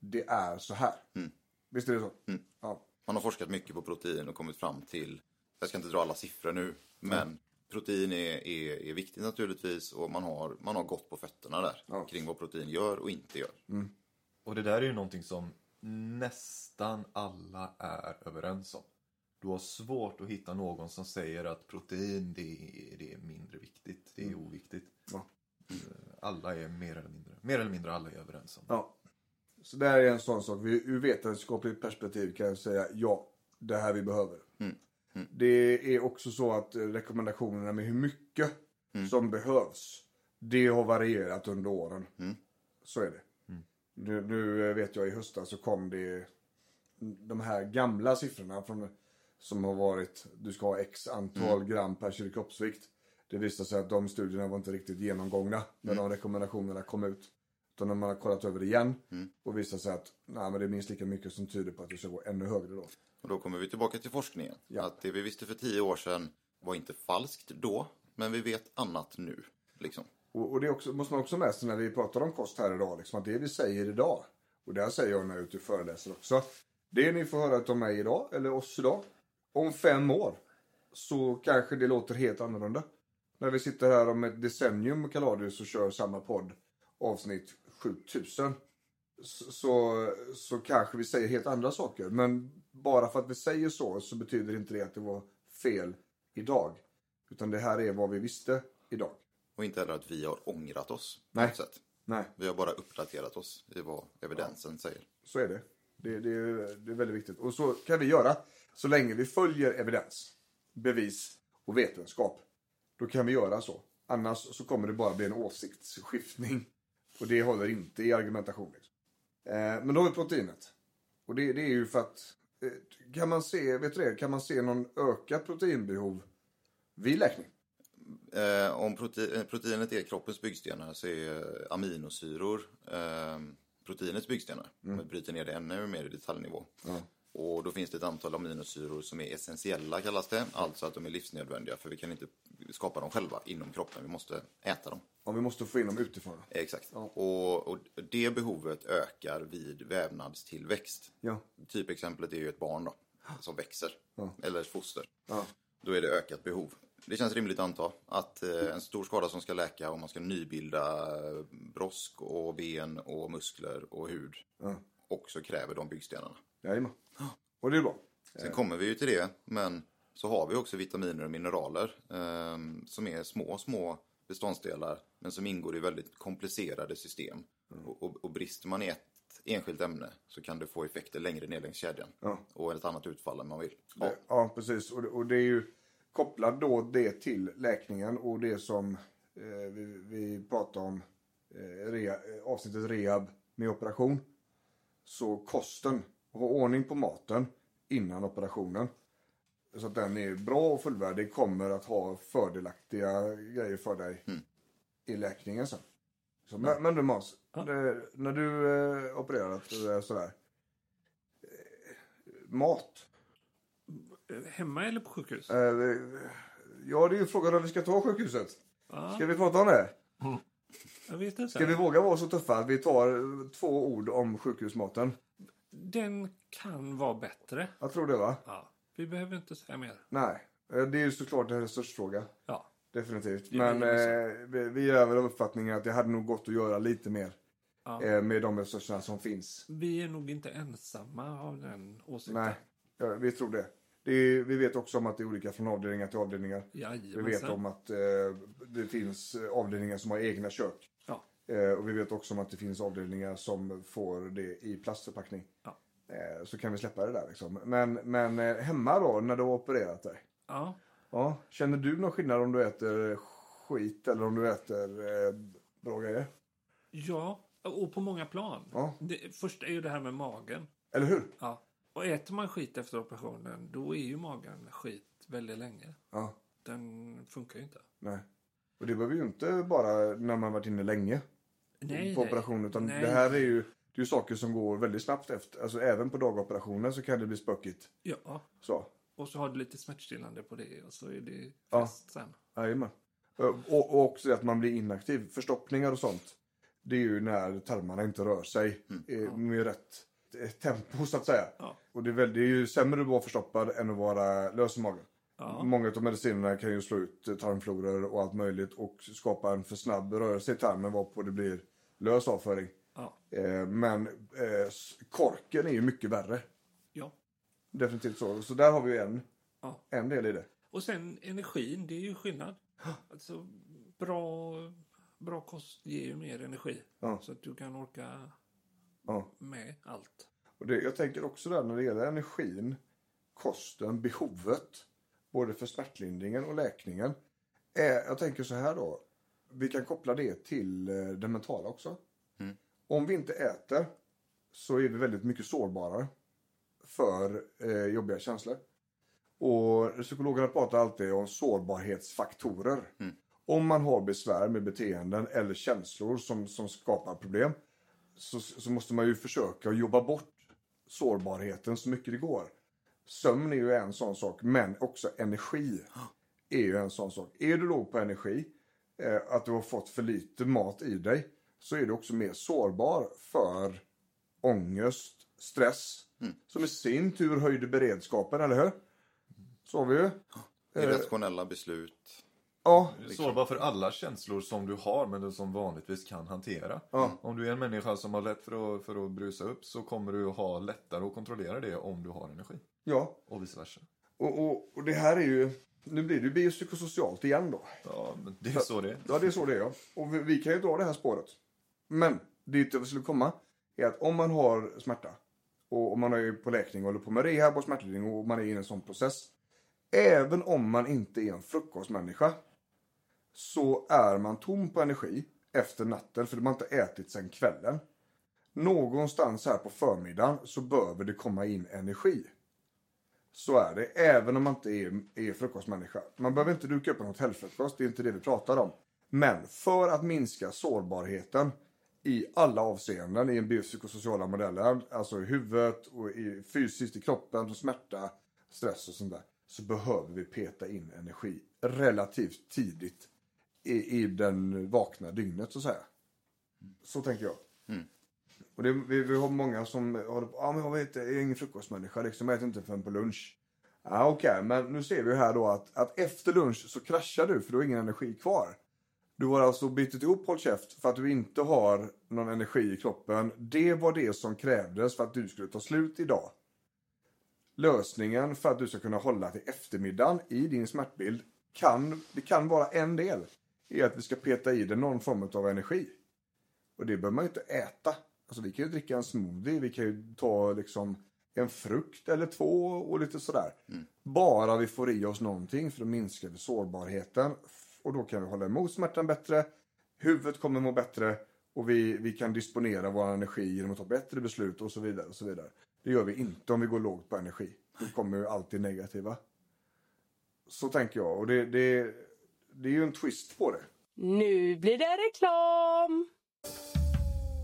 det är så här. Mm. Visst är det så? Mm. Ja. Man har forskat mycket på protein och kommit fram till, jag ska inte dra alla siffror nu, men protein är, är, är viktigt naturligtvis och man har, man har gått på fötterna där Ja. kring vad protein gör och inte gör. Och det där är ju någonting som nästan alla är överens om. Du har svårt att hitta någon som säger att protein det är, det är mindre viktigt, det är oviktigt. Ja. Eh, Alla är mer eller mindre, mer eller mindre alla är överens om. Ja. Så det här är en sån sak. Vi, ur vetenskapligt perspektiv kan jag säga ja, det här vi behöver. Mm. Mm. Det är också så att eh, rekommendationerna med hur mycket Mm. som behövs, det har varierat under åren. Mm. Så är det. Nu, nu eh, vet jag i höstas så kom det de här gamla siffrorna från, som har varit, du ska ha x antal Mm. gram per kilo kroppsvikt. Det visade sig att de studierna var inte riktigt genomgångna när Mm. de rekommendationerna kom ut. Utan när man har kollat över det igen Mm. och visar sig att nej, men det är minst lika mycket som tyder på att du ska gå ännu högre då. Och då kommer vi tillbaka till forskningen. Ja. Att det vi visste för tio år sedan var inte falskt då, men vi vet annat nu. Liksom. Och, och det också, måste man också med sig när vi pratar om kost här idag. Liksom, att det vi säger idag, och det här säger jag när jag är ute och föreläser också. Det ni får höra av mig idag, eller oss idag, om fem år så kanske det låter helt annorlunda. När vi sitter här om ett decennium Kaladius och kör samma podd, avsnitt 7000. Så, så, kanske vi säger helt andra saker. Men bara för att vi säger så, så betyder inte det att det var fel idag. Utan det här är vad vi visste idag. Och inte heller att vi har ångrat oss Nej. sätt. Nej. Vi har bara uppdaterat oss i vad evidensen säger. Så är det. Det, det, det är väldigt viktigt. Och så kan vi göra så länge vi följer evidens, bevis och vetenskap. Då kan vi göra så. Annars så kommer det bara bli en åsiktsskiftning. Och det håller inte i argumentation. Liksom. Eh, men då har vi proteinet. Och det, det är ju för att eh, kan man se, vet du det, kan man se någon ökat proteinbehov vid läkning? Eh, om prote- eh, proteinet är kroppens byggstenar så är aminosyror eh, proteinets byggstenar. Mm. Man bryter ner det ännu mer i detaljnivå. Och då finns det ett antal aminosyror som är essentiella kallas det. Alltså att de är livsnödvändiga för vi kan inte skapa dem själva inom kroppen. Vi måste äta dem. Om vi måste få in dem utifrån. Exakt. Och, och det behovet ökar vid vävnadstillväxt. Ja. Typexemplet är ju ett barn då, som växer. Eller ett foster. Ja. Då är det ökat behov. Det känns rimligt att anta att eh, en stor skada som ska läka om man ska nybilda eh, brosk och ben och muskler och hud Ja. också kräver de byggstenarna. Jajamän. Och det är bra. Sen kommer vi ju till det, men så har vi också vitaminer och mineraler eh, som är små, små beståndsdelar men som ingår i väldigt komplicerade system. Och, och, och brister man i ett enskilt ämne så kan det få effekter längre ner längs kedjan Ja. och ett annat utfall än man vill. Ja. Det- Ja, precis. Och det, och det är ju kopplat då det till läkningen och det som eh, vi, vi pratar om eh, rea, eh, avsnittet rehab med operation. Så kosten, ha ordning på maten innan operationen. Så att den är bra och fullvärdig kommer att ha fördelaktiga grejer för dig i läkningen sen. Så, men, men du Måns, när du eh, opererat eh, sådär. Eh, mat. Hemma eller på sjukhus? Eh, ja, det är ju frågan om vi ska ta sjukhuset. Ja, Ska vi prata om det? jag vet inte. Ska vi våga vara så tuffa att vi tar två ord om sjukhusmaten? Den kan vara bättre. Jag tror det va? Ja, vi behöver inte säga mer. Nej, eh, det är ju såklart en resursfråga. Ja, Definitivt. Men eh, vi, vi är väl av uppfattningen att det hade nog gått att göra lite mer. Ja. Eh, med de resurserna som finns. vi är nog inte ensamma av den åsikten. Nej, ja, vi tror det. det är, vi vet också om att det är olika från avdelningar till avdelningar. Vi Jajamensan. vet om att eh, det finns avdelningar som har egna kök. Eh, och vi vet också om att det finns avdelningar som får det i plastförpackning. Ja. Eh, så kan vi släppa det där liksom. Men, men eh, hemma då, när du har opererat dig. Ja. Ja, känner du någon skillnad om du äter skit eller om du äter eh, bra grejer? Ja, och på många plan. Ja. Det, först är ju det här med magen. Eller hur? Ja. Och äter man skit efter operationen, då är ju magen skit väldigt länge. Ja, Den funkar ju inte. nej. Och det behöver ju inte bara när man varit inne länge Nej, på nej. operation. Utan Nej. det här är ju, det är ju saker som går väldigt snabbt efter. Alltså även på dagoperationer så kan det bli spökigt. Ja, Så, och så har du lite smärtstillande på det och så är det Ja. fest sen. jajamän. Och, och också att man blir inaktiv. Förstoppningar och sånt. Det är ju när tarmarna inte rör sig eh, med rätt eh, tempo så att säga. Ja. Och det är, väl, det är ju sämre att vara förstoppad än att vara lös i magen. Ja. Många av medicinerna kan ju slå ut eh, tarmfloror och allt möjligt och skapa en för snabb rörelse i tarmen varpå det blir lös avföring. Ja. Eh, men eh, korken är ju mycket värre. ja. Definitivt så. Så där har vi ju en, Ja. en del i det. Och sen energin, det är ju skillnad. Alltså, bra, bra kost ger ju mer energi. Ja. Så att du kan orka Ja. med allt. Och det, jag tänker också där när det gäller energin, kosten, behovet. Både för smärtlindringen och läkningen. Eh, jag tänker så här då. Vi kan koppla det till eh, det mentala också. Om vi inte äter så är vi väldigt mycket sårbarare för eh, jobbiga känslor. Och psykologerna pratar alltid om sårbarhetsfaktorer. Om man har besvär med beteenden eller känslor som, som skapar problem så, så måste man ju försöka jobba bort sårbarheten så mycket det går. Sömn är ju en sån sak, men också energi är ju en sån sak. Är du låg på energi, eh, att du har fått för lite mat i dig, så är du också mer sårbar för ångest, stress, som i sin tur höjde beredskapen, eller hur? Så har vi ju. Irrationella beslut. Ja, Sårbar för alla känslor som du har men som vanligtvis kan hantera. Ja. Om du är en människa som har lätt för att, för att brusa upp så kommer du ha lättare att kontrollera det om du har energi. ja. Och vice versa. Och, och, och det här är ju, nu blir det ju biopsykosocialt igen då. Ja, men det är så det är. Ja, det är så det är. Ja. Och vi, vi kan ju dra det här spåret. Men dit jag skulle komma är att om man har smärta och om man är på läkning och håller på med rehab och smärtlindring och man är i en sån process. Även om man inte är en frukostmänniska så är man tom på energi efter natten för man har inte ätit sen kvällen. Någonstans här på förmiddagen så behöver det komma in energi. Så är det, även om man inte är, är frukostmänniska. Man behöver inte duka upp en hotellfrukost, det är inte det vi pratar om. Men för att minska sårbarheten i alla avseenden i den biopsykosociala modellen, alltså i huvudet och i, fysiskt i kroppen, som smärta, stress och sånt där, så behöver vi peta in energi relativt tidigt i, i den vakna dygnet så att säga. Så tänker jag. Mm. Och det, vi, vi har många som håller på, ah, men jag vet jag är ingen frukostmänniska liksom, jag äter inte förrän på lunch. Ja okej, men nu ser vi här då att, att efter lunch så kraschar du för du har ingen energi kvar. Du har alltså bitit ihop håll käft för att du inte har någon energi i kroppen. Det var det som krävdes för att du skulle ta slut idag. Lösningen för att du ska kunna hålla till eftermiddagen i din smärtbild kan, det kan vara en del. Är att vi ska peta i dig någon form av energi. Och det behöver man ju inte äta. Alltså vi kan ju dricka en smoothie, vi kan ju ta liksom en frukt eller två och lite sådär. Bara vi får i oss någonting för att minska vi sårbarheten. Och då kan vi hålla emot smärtan bättre. Huvudet kommer må bättre. Och vi, vi kan disponera vår energi genom att ta bättre beslut och så vidare. och så vidare. Det gör vi inte om vi går lågt på energi. Då kommer ju alltid negativa. Så tänker jag. Och det, det, det är ju en twist på det. Nu blir det reklam!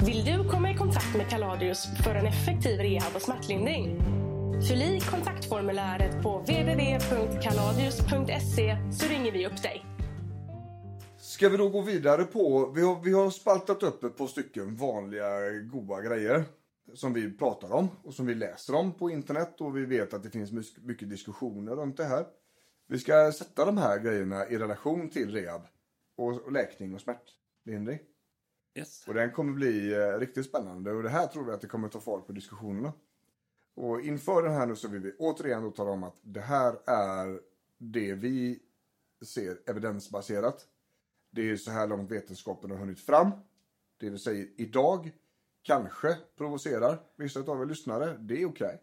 Vill du komma i kontakt med Kaladius för en effektiv rehab och smärtlindring? Fyll i kontaktformuläret på www.kaladius.se så ringer vi upp dig. Ska vi då gå vidare på, vi har, vi har spaltat upp ett par stycken vanliga goda grejer. Som vi pratar om och som vi läser om på internet och vi vet att det finns mycket diskussioner runt det här. Vi ska sätta de här grejerna i relation till rehab och läkning och smärtlindring. Yes. Och den kommer bli eh, riktigt spännande och det här tror vi att det kommer ta fart på diskussionerna. Och inför den här nu så vill vi återigen då tala om att det här är det vi ser evidensbaserat. Det är så här långt vetenskapen har hunnit fram. Det vi säger idag kanske provocerar vissa av er lyssnare, det är okej.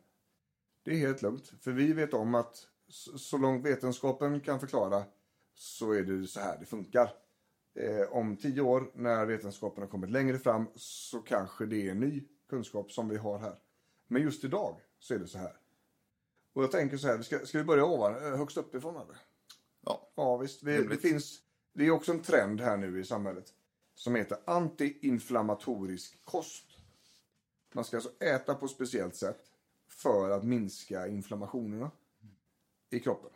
Det är helt lugnt. För vi vet om att så långt vetenskapen kan förklara så är det så här det funkar. Eh, om tio år när vetenskapen har kommit längre fram så kanske det är ny kunskap som vi har här. Men just idag så är det så här. Och jag tänker så här, ska, ska vi börja ovan, eh, högst uppifrån eller? Ja, Ja visst, vi, det finns, det är också en trend här nu i samhället som heter antiinflammatorisk kost. Man ska alltså äta på ett speciellt sätt för att minska inflammationerna i kroppen.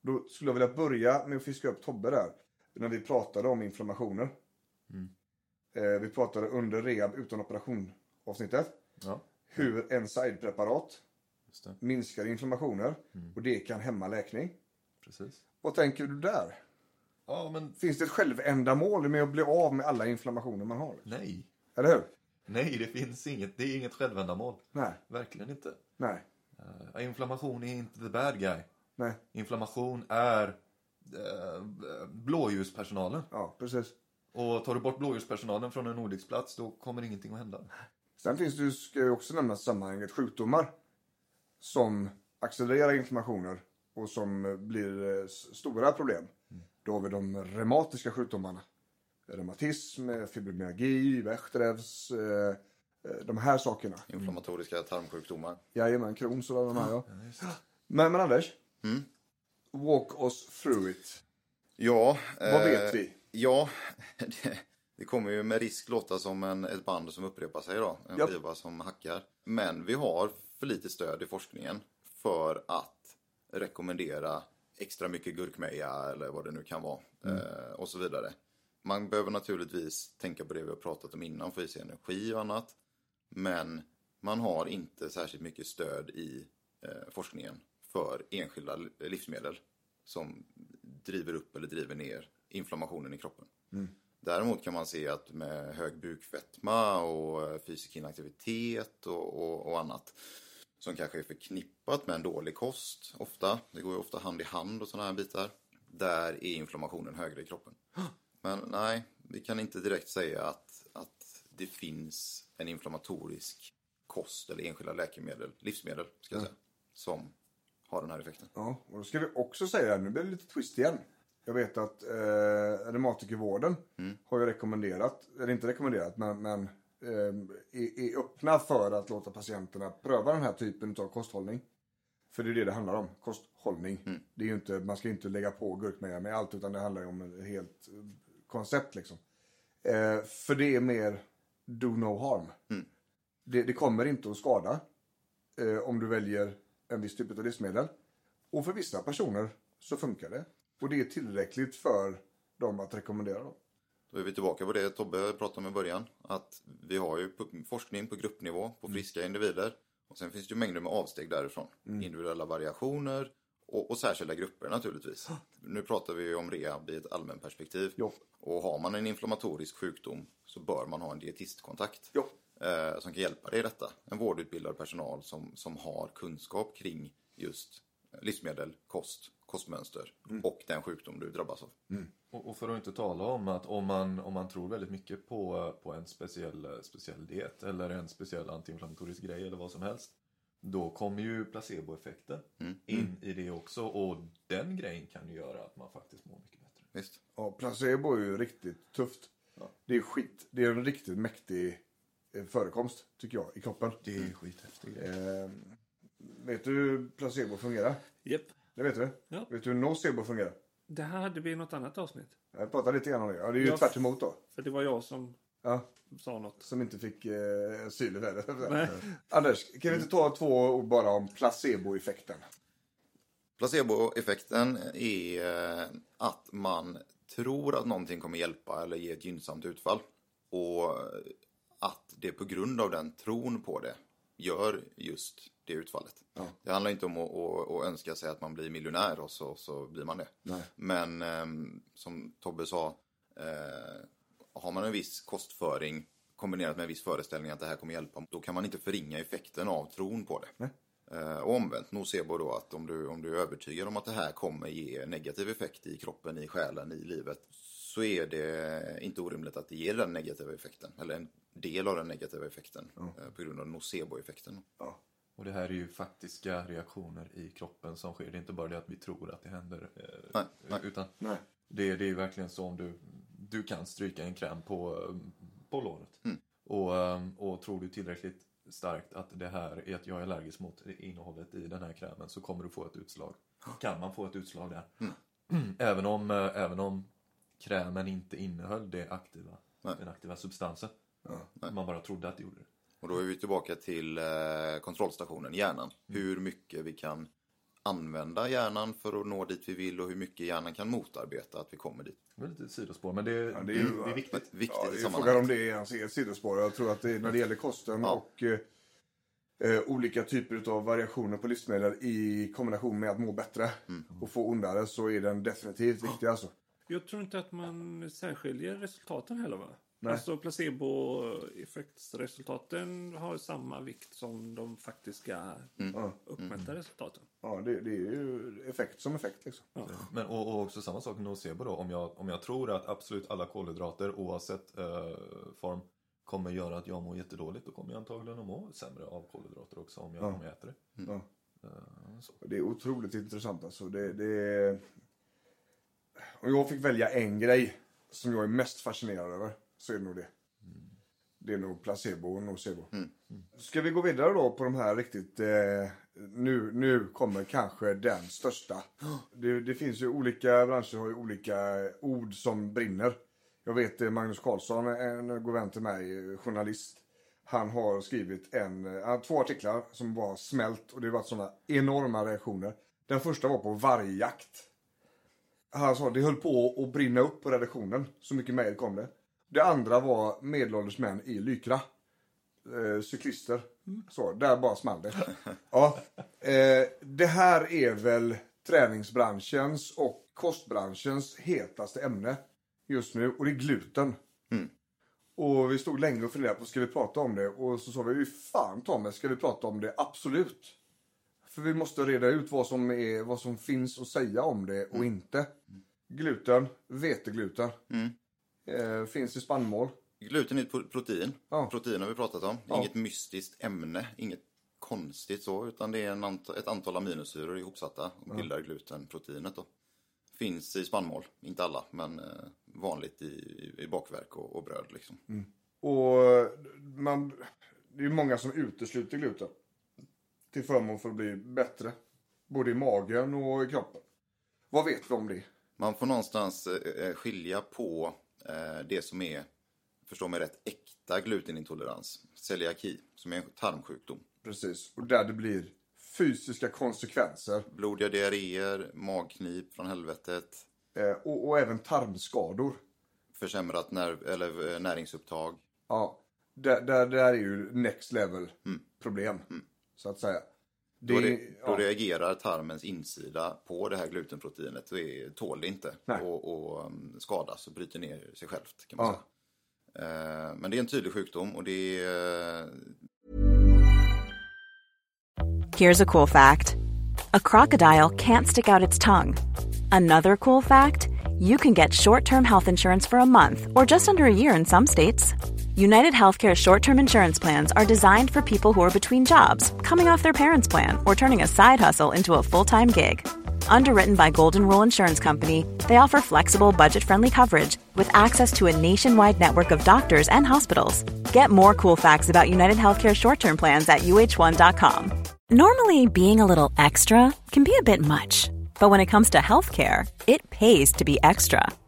Då skulle jag vilja börja med att fiska upp Tobbe där. När vi pratade om inflammationer. Eh, vi pratade under rehab utan operation avsnittet. Ja, Hur en sidepreparat minskar inflammationer och det kan hämma läkning. Precis. Vad tänker du där? Ja, men Finns det ett självändamål med att bli av med alla inflammationer man har? nej. Eller hur? Nej, det finns inget. Det är inget självändamål. Nej, Verkligen inte. nej, Uh, inflammation är inte the bad guy. nej. Inflammation är blåljuspersonalen. Ja, precis. Och tar du bort blåljuspersonalen från en olycksplats då kommer ingenting att hända. Sen finns det ju, ska jag också nämna sammanhanget, sjukdomar som accelererar inflammationer och som blir eh, stora problem. Då har vi de reumatiska sjukdomarna. Reumatism, eh, fibromyalgi, Bechdrevs, eh, eh, de här sakerna. inflammatoriska tarmsjukdomar. Jajamän, Crohns och de här ja. Men, men Anders, walk us through it. Ja. Vad eh, vet vi? Ja, det, det kommer ju med risk låta som en, ett band som upprepar sig då. En Japp. skiva som hackar. Men vi har för lite stöd i forskningen för att rekommendera extra mycket gurkmeja eller vad det nu kan vara. Eh, och så vidare. Man behöver naturligtvis tänka på det vi har pratat om innan för att se energi och annat. Men man har inte särskilt mycket stöd i eh, forskningen för enskilda li- livsmedel som driver upp eller driver ner inflammationen i kroppen. Däremot kan man se att med hög bukfetma och eh, fysisk inaktivitet och, och, och annat som kanske är förknippat med en dålig kost ofta, det går ju ofta hand i hand och sådana här bitar, där är inflammationen högre i kroppen. Men nej, vi kan inte direkt säga att, att det finns en inflammatorisk kost eller enskilda läkemedel, livsmedel ska jag säga, som har den här effekten. Ja, och då ska vi också säga, nu blir det lite twist igen. Jag vet att eh, reumatikervården har ju rekommenderat, eller inte rekommenderat, men, men eh, är, är öppna för att låta patienterna pröva den här typen av kosthållning. För det är det det handlar om, kosthållning. Det är ju inte, man ska inte lägga på gurkmeja med allt, utan det handlar ju om ett helt koncept liksom. Eh, för det är mer do no harm. Det, det kommer inte att skada eh, om du väljer en viss typ av livsmedel. Och för vissa personer så funkar det. Och det är tillräckligt för dem att rekommendera dem. Då är vi tillbaka på det Tobbe pratade om i början. Att vi har ju forskning på gruppnivå på friska individer. Och sen finns det ju mängder med avsteg därifrån. Individuella variationer och, och särskilda grupper naturligtvis. Nu pratar vi ju om rehab i ett allmänperspektiv. Och har man en inflammatorisk sjukdom så bör man ha en dietistkontakt. Jo. Eh, som kan hjälpa dig i detta. En vårdutbildad personal som, som har kunskap kring just livsmedel, kost, kostmönster och den sjukdom du drabbas av. Och, och för att inte tala om att om man, om man tror väldigt mycket på, på en speciell, speciell diet eller en speciell antiinflammatorisk grej eller vad som helst. Då kommer ju placeboeffekten in i det också och den grejen kan ju göra att man faktiskt mår mycket bättre. Visst? Ja, placebo är ju riktigt tufft. Det är skit. Det är en riktigt mäktig förekomst, tycker jag, i kroppen. Det är skithäftig grej. Eh, vet du hur placebo fungerar? Japp. Det vet du? Ja. Vet du hur nocebo fungerar? Det här hade vi i något annat avsnitt. Jag pratar lite grann om det. Ja, det är ju Ja. tvärt emot då. För det var jag som Ja, sa något. som inte fick eh, asyl i världen. Anders, kan vi inte ta två ord bara om placeboeffekten? Placeboeffekten är eh, att man tror att någonting kommer hjälpa eller ge ett gynnsamt utfall. Och det på grund av den tron på det gör just det utfallet. Det handlar inte om att, att, att önska sig att man blir miljonär och så, så blir man det. Nej. Men ehm, som Tobbe sa, eh, har man en viss kostföring kombinerat med en viss föreställning att det här kommer hjälpa, då kan man inte förringa effekten av tron på det. Eh, och omvänt, nocebo då att om du, om du är övertygad om att det här kommer ge negativ effekt i kroppen, i själen, i livet så är det inte orimligt att det ger den negativa effekten, eller en del av den negativa effekten eh, på grund av nocebo-effekten. Och det här är ju faktiska reaktioner i kroppen som sker. Det är inte bara det att vi tror att det händer. eh, Nej, nej. Utan Nej. Det, det är verkligen så om du, du kan stryka en kräm på, eh, på låret. Mm. Och, och tror du tillräckligt starkt att det här är att jag är allergisk mot innehållet i den här krämen så kommer du få ett utslag. Kan man få ett utslag där. Mm. Även, om, även om krämen inte innehöll det aktiva, Nej. den aktiva substansen. Nej. Man bara trodde att det gjorde det. Och då är vi tillbaka till eh, kontrollstationen, hjärnan. Hur mycket vi kan använda hjärnan för att nå dit vi vill och hur mycket hjärnan kan motarbeta att vi kommer dit. Det var lite sidospår men det, Ja, det är är, ju- det är viktigt. Viktigt Ja, i det är frågan om det är ens eget sidospår. Jag tror att det är, när det gäller kosten Ja. och eh, eh, olika typer av variationer på livsmedel i kombination med att må bättre Mm. och få ondare så är den definitivt viktig alltså. Jag tror inte att man särskiljer resultaten heller va? Nej. Alltså placeboeffektsresultaten har samma vikt som de faktiska Ja, uppmätta resultaten. ja det, det är ju effekt som effekt liksom. Men, och, och också samma sak med nocebo då. Om jag, om jag tror att absolut alla kolhydrater oavsett eh, form kommer göra att jag mår jättedåligt då kommer jag antagligen att må sämre av kolhydrater också om jag, Ja. om jag äter det. Ja. Eh, så. Det är otroligt intressant alltså. Det, det... Om jag fick välja en grej som jag är mest fascinerad över så är det nog det. Det är nog placebo och nocebo. Ska vi gå vidare då på de här riktigt... Eh, nu, nu kommer kanske den största. Det, det finns ju olika branscher har ju olika ord som brinner. Jag vet eh, Magnus Karlsson, en god vän till mig, eh, journalist. Han har skrivit en, eh, två artiklar som var smält och det har varit sådana enorma reaktioner. Den första var på vargjakt. Han sa det höll på att brinna upp på redaktionen. Så mycket mejl kom det. Det andra var medelålders män i Lykra. Eh, cyklister. Så, där bara small det. Ja, eh, det här är väl träningsbranschens och kostbranschens hetaste ämne just nu. Och det är gluten. Och vi stod länge och funderade på, ska vi prata om det? Och så sa vi, fan Tommy, ska vi prata om det? Absolut. För vi måste reda ut vad som, är, vad som finns att säga om det och inte. Gluten, vetegluten. Eh, finns i spannmål. Gluten är ett pro- protein. Ja. Protein har vi pratat om. Ja. Inget mystiskt ämne, inget konstigt så, utan det är ant- ett antal aminosyror ihopsatta och bildar glutenproteinet då. Finns i spannmål, inte alla, men eh, vanligt i, i bakverk och, och bröd liksom. Och eh, man, det är många som utesluter gluten. Till förmån för att bli bättre. Både i magen och i kroppen. Vad vet vi om det? Man får någonstans eh, skilja på eh, det som är, förstå mig rätt, äkta glutenintolerans. Celiaki, som är en tarmsjukdom. Precis. Och där det blir fysiska konsekvenser. Blodiga diarréer, magknip från helvetet, Eh, och, och även tarmskador. försämrat nerv, eller, eh, näringsupptag. Ja. Där, där, där är ju next level problem. Så att säga. Det, Då, det, då ja. reagerar tarmens insida på det här glutenproteinet och är, tål det inte och, och um, skadas och bryter ner sig självt. Kan man Ja. säga. Eh, men det är en tydlig sjukdom och det är eh, Here's a cool fact a crocodile can't stick out its tongue. Another cool fact you can get short term health insurance for a month or just under a year in some states. United Healthcare short term insurance plans are designed for people who are between jobs, coming off their parents' plan, or turning a side hustle into a full time gig. Underwritten by Golden Rule Insurance Company, they offer flexible, budget friendly coverage with access to a nationwide network of doctors and hospitals. Get more cool facts about United Healthcare short term plans at uh1.com. Normally, being a little extra can be a bit much, but when it comes to healthcare, it pays to be extra.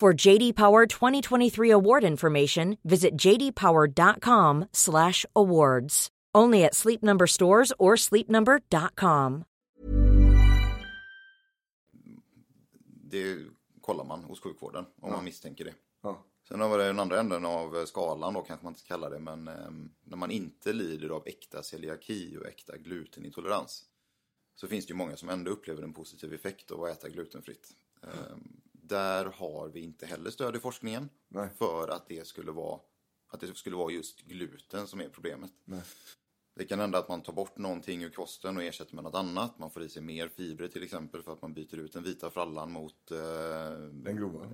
For JD Power 2023 award information, visit jdpower.com/awards. Only at Sleep Number stores or sleepnumber.com. Det kollar man hos sjukvården om man misstänker det. Ja. Sen har vi den andra änden av skalan då kanske man inte ska kalla det, men eh, när man inte lider av äkta celiaki och äkta glutenintolerans så finns det ju många som ändå upplever en positiv effekt av att äta glutenfritt. Eh, där har vi inte heller stöd i forskningen Nej. för att det skulle vara att det skulle vara just gluten som är problemet. Nej. Det kan hända att man tar bort någonting ur kosten och ersätter med något annat. Man får i sig mer fibrer till exempel för att man byter ut den vita frallan mot eh, Den grova.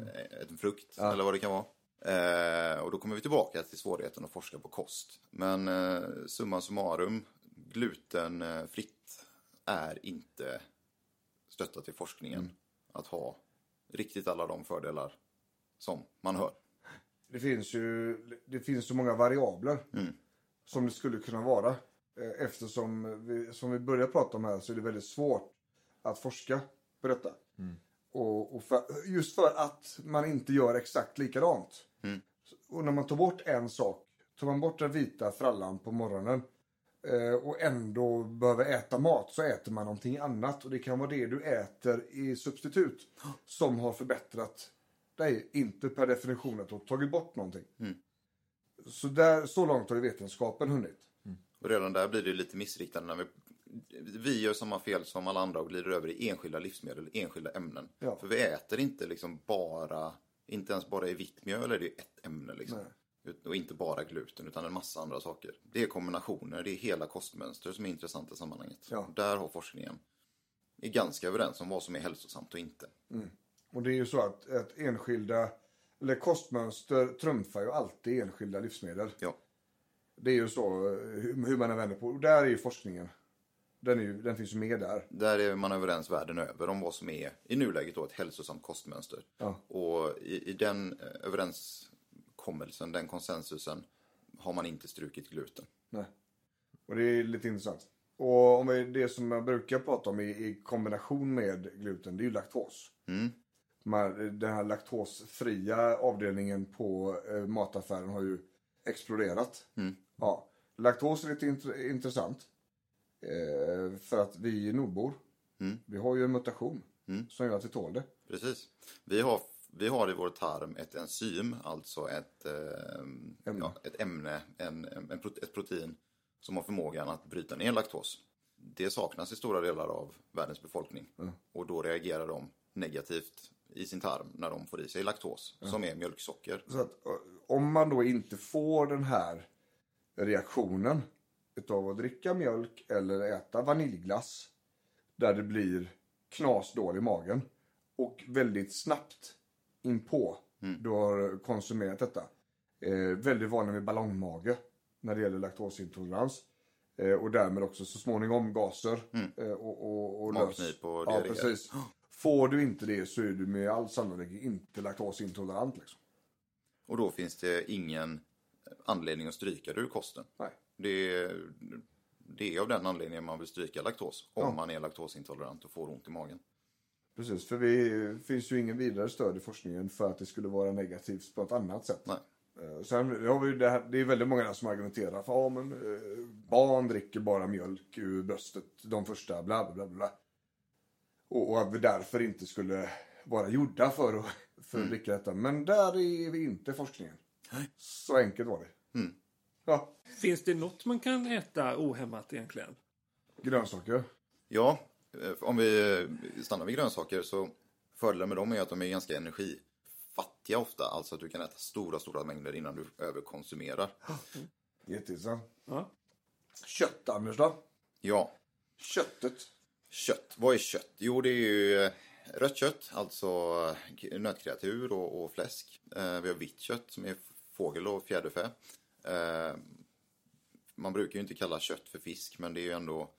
en frukt eller vad det kan vara. Eh, och då kommer vi tillbaka till svårigheten att forska på kost. Men eh, summa summarum, glutenfritt är inte stöttat i forskningen att ha riktigt alla de fördelar som man hör. Det finns ju det finns så många variabler Mm. som det skulle kunna vara. Eh, Eftersom vi, som vi börjar prata om här så är det väldigt svårt att forska på detta. Och, och för, just för att man inte gör exakt likadant. Mm. Och när man tar bort en sak, tar man bort den vita frallan på morgonen och ändå behöver äta mat så äter man någonting annat. Och det kan vara det du äter i substitut som har förbättrat dig. Inte per definition att du har tagit bort någonting. Så, där, så långt har ju vetenskapen hunnit. Och redan där blir det lite missriktande när vi, vi gör samma fel som alla andra och glider över i enskilda livsmedel, enskilda ämnen. Ja. För vi äter inte liksom bara, inte ens bara i vitt mjöl är det ju ett ämne liksom. Nej. Och inte bara gluten utan en massa andra saker. Det är kombinationer, det är hela kostmönster som är intressant i sammanhanget. Ja. Där har forskningen är ganska överens om vad som är hälsosamt och inte. Och det är ju så att, att enskilda, eller kostmönster trumfar ju alltid enskilda livsmedel. Ja, Det är ju så hur, man än vänder på Och där är ju forskningen. Den, är ju, den finns ju med där. där är man överens världen över om vad som är i nuläget då ett hälsosamt kostmönster. Ja. Och i, i den eh, överenskommelsen, den konsensusen, har man inte strukit gluten. Nej. Och det är lite intressant. Och om vi, det som jag brukar prata om i, i kombination med gluten, det är ju laktos. Mm. Man, den här laktosfria avdelningen på eh, mataffären har ju exploderat. Mm. Ja. Laktos är lite int- intressant. Eh, för att vi nordbor, Mm. vi har ju en mutation Mm. som gör att vi tål det. Precis. Vi har, vi har i vår tarm ett enzym, alltså ett, eh, Ämne. Ja, ett ämne, en, en, ett protein som har förmågan att bryta ner laktos. Det saknas i stora delar av världens befolkning och då reagerar de negativt i sin tarm när de får i sig laktos, som är mjölksocker. Så att eh, om man då inte får den här reaktionen utav att dricka mjölk eller äta vaniljglass där det blir knasdålig i magen och väldigt snabbt inpå du har konsumerat detta. Eh, väldigt vanligt med ballongmage när det gäller laktosintolerans. Eh, och därmed också så småningom gaser eh, och, och, och lös. Och Ja, precis. Får du inte det så är du med all sannolikhet inte laktosintolerant. Liksom. Och då finns det ingen anledning att stryka det ur kosten. Nej. Det, det är av den anledningen man vill stryka laktos, om Ja. man är laktosintolerant och får ont i magen. Precis, för det finns ju ingen vidare stöd i forskningen för att det skulle vara negativt på ett annat sätt. Nej. Eh, Sen har vi ju det, här, det är väldigt många där som argumenterar för att men, eh, barn dricker bara mjölk ur bröstet de första bla bla bla. Och, och att vi därför inte skulle vara gjorda för att, för att dricka detta. Men där är vi inte forskningen. Så enkelt var det. Mm. Ja, Finns det något man kan äta ohämmat egentligen? grönsaker. Ja, om vi stannar vid grönsaker så fördelen med dem är att de är ganska energifattiga ofta. Alltså att du kan äta stora, stora mängder innan du överkonsumerar. Jätteintressant. Ja. Kött, Anders då? Ja, Köttet. kött. Vad är kött? Jo, det är ju eh, rött kött, alltså eh, nötkreatur och, och fläsk. Eh, vi har vitt kött som är fågel och fjäderfä. Eh, man brukar ju inte kalla kött för fisk, men det är ju ändå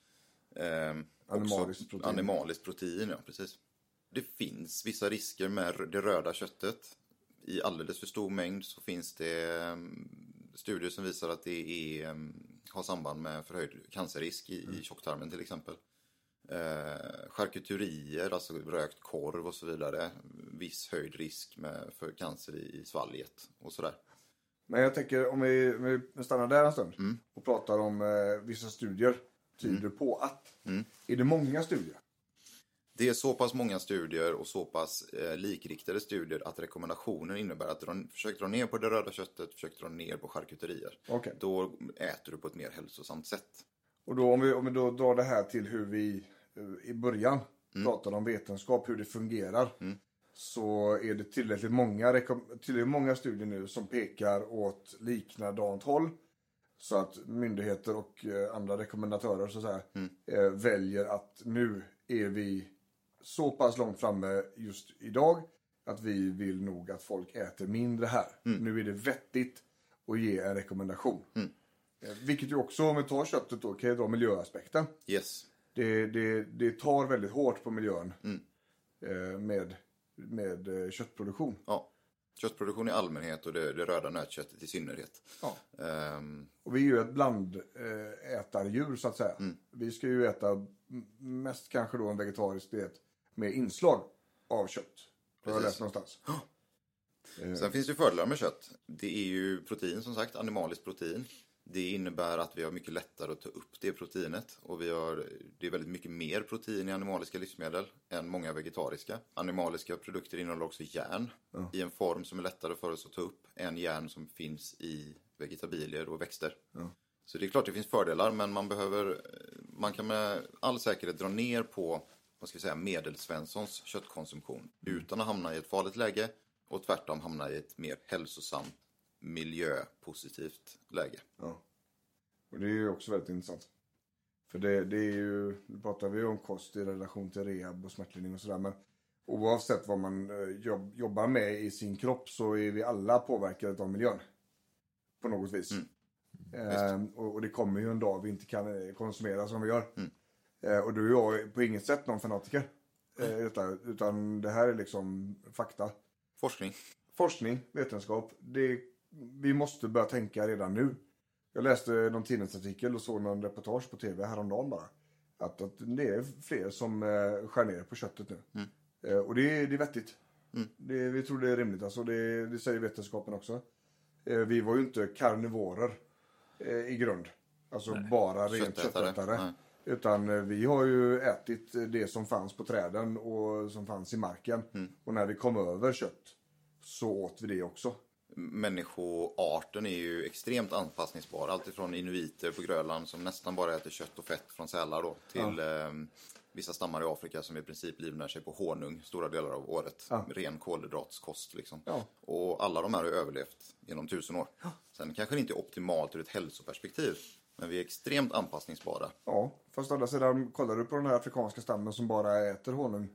eh, Animaliskt protein. animaliskt protein. Ja, precis. Det finns vissa risker med det röda köttet. I alldeles för stor mängd så finns det eh, studier som visar att det är, eh, har samband med förhöjd cancerrisk i, Mm. i tjocktarmen till exempel. Eh, charkuterier, alltså rökt korv och så vidare. Viss höjd risk med, för cancer i, i svalget och sådär. Men jag tänker om vi, om vi stannar där en stund Mm. och pratar om eh, vissa studier tyder på att. Är det många studier? Det är så pass många studier och så pass eh, likriktade studier att rekommendationen innebär att dra, försök dra ner på det röda köttet, försök dra ner på charkuterier. Okej. Då äter du på ett mer hälsosamt sätt. Och då, om, vi, om vi då drar det här till hur vi eh, i början Mm. pratade om vetenskap, hur det fungerar. Så är det tillräckligt många, tillräckligt många studier nu som pekar åt liknande håll. Så att myndigheter och eh, andra rekommendatörer så att säga, Mm. eh, väljer att nu är vi så pass långt framme just idag att vi vill nog att folk äter mindre här. Mm. Nu är det vettigt att ge en rekommendation. Eh, Vilket ju också, om vi tar köttet då, kan ju dra miljöaspekten. Yes. Det, det, det tar väldigt hårt på miljön eh, med, med köttproduktion. Ja. Köttproduktion i allmänhet och det, det röda nötköttet i synnerhet. Ja. Ehm, Och vi är ju ett blandätardjur så att säga. Vi ska ju äta mest kanske då en vegetarisk diet med inslag av kött. Har jag läst någonstans. Sen finns det fördelar med kött. Det är ju protein som sagt, animaliskt protein. Det innebär att vi har mycket lättare att ta upp det proteinet och vi har, det är väldigt mycket mer protein i animaliska livsmedel än många vegetariska. Animaliska produkter innehåller också järn i en form som är lättare för oss att ta upp än järn som finns i vegetabilier och växter. Så det är klart det finns fördelar men man behöver, man kan med all säkerhet dra ner på vad ska jag säga, medelsvenssons köttkonsumtion utan att hamna i ett farligt läge och tvärtom hamna i ett mer hälsosamt miljöpositivt läge. Ja. Och det är ju också väldigt intressant. För det, det är ju, nu pratar vi om kost i relation till rehab och smärtlindring och sådär. Men oavsett vad man eh, jobb, jobbar med i sin kropp så är vi alla påverkade av miljön. På något vis. Eh, och, och det kommer ju en dag vi inte kan eh, konsumera som vi gör. Eh, och då är jag på inget sätt någon fanatiker. Eh, i detta, utan det här är liksom fakta. Forskning. Forskning, vetenskap. Det, vi måste börja tänka redan nu. Jag läste någon tidningsartikel och såg någon reportage på tv häromdagen bara. Att, att det är fler som eh, skär ner på köttet nu. Eh, och det, är- det är vettigt. Det, vi tror det är rimligt. Alltså det, det säger vetenskapen också. Eh, vi var ju inte karnivorer eh, i grund. Alltså bara rent Köttätare. köttätare. Nej. Utan eh, vi har ju ätit det som fanns på träden och som fanns i marken. Och när vi kom över kött så åt vi det också. Människoarten är ju extremt anpassningsbar. Alltifrån inuiter på Grönland som nästan bara äter kött och fett från sälar då. Till eh, vissa stammar i Afrika som i princip livnär sig på honung stora delar av året. Ren kolhydratskost liksom. Ja. Och alla de här har överlevt genom tusen år. Sen kanske det inte är optimalt ur ett hälsoperspektiv. Men vi är extremt anpassningsbara. Ja, fast å andra sidan kollar du på den här afrikanska stammen som bara äter honung.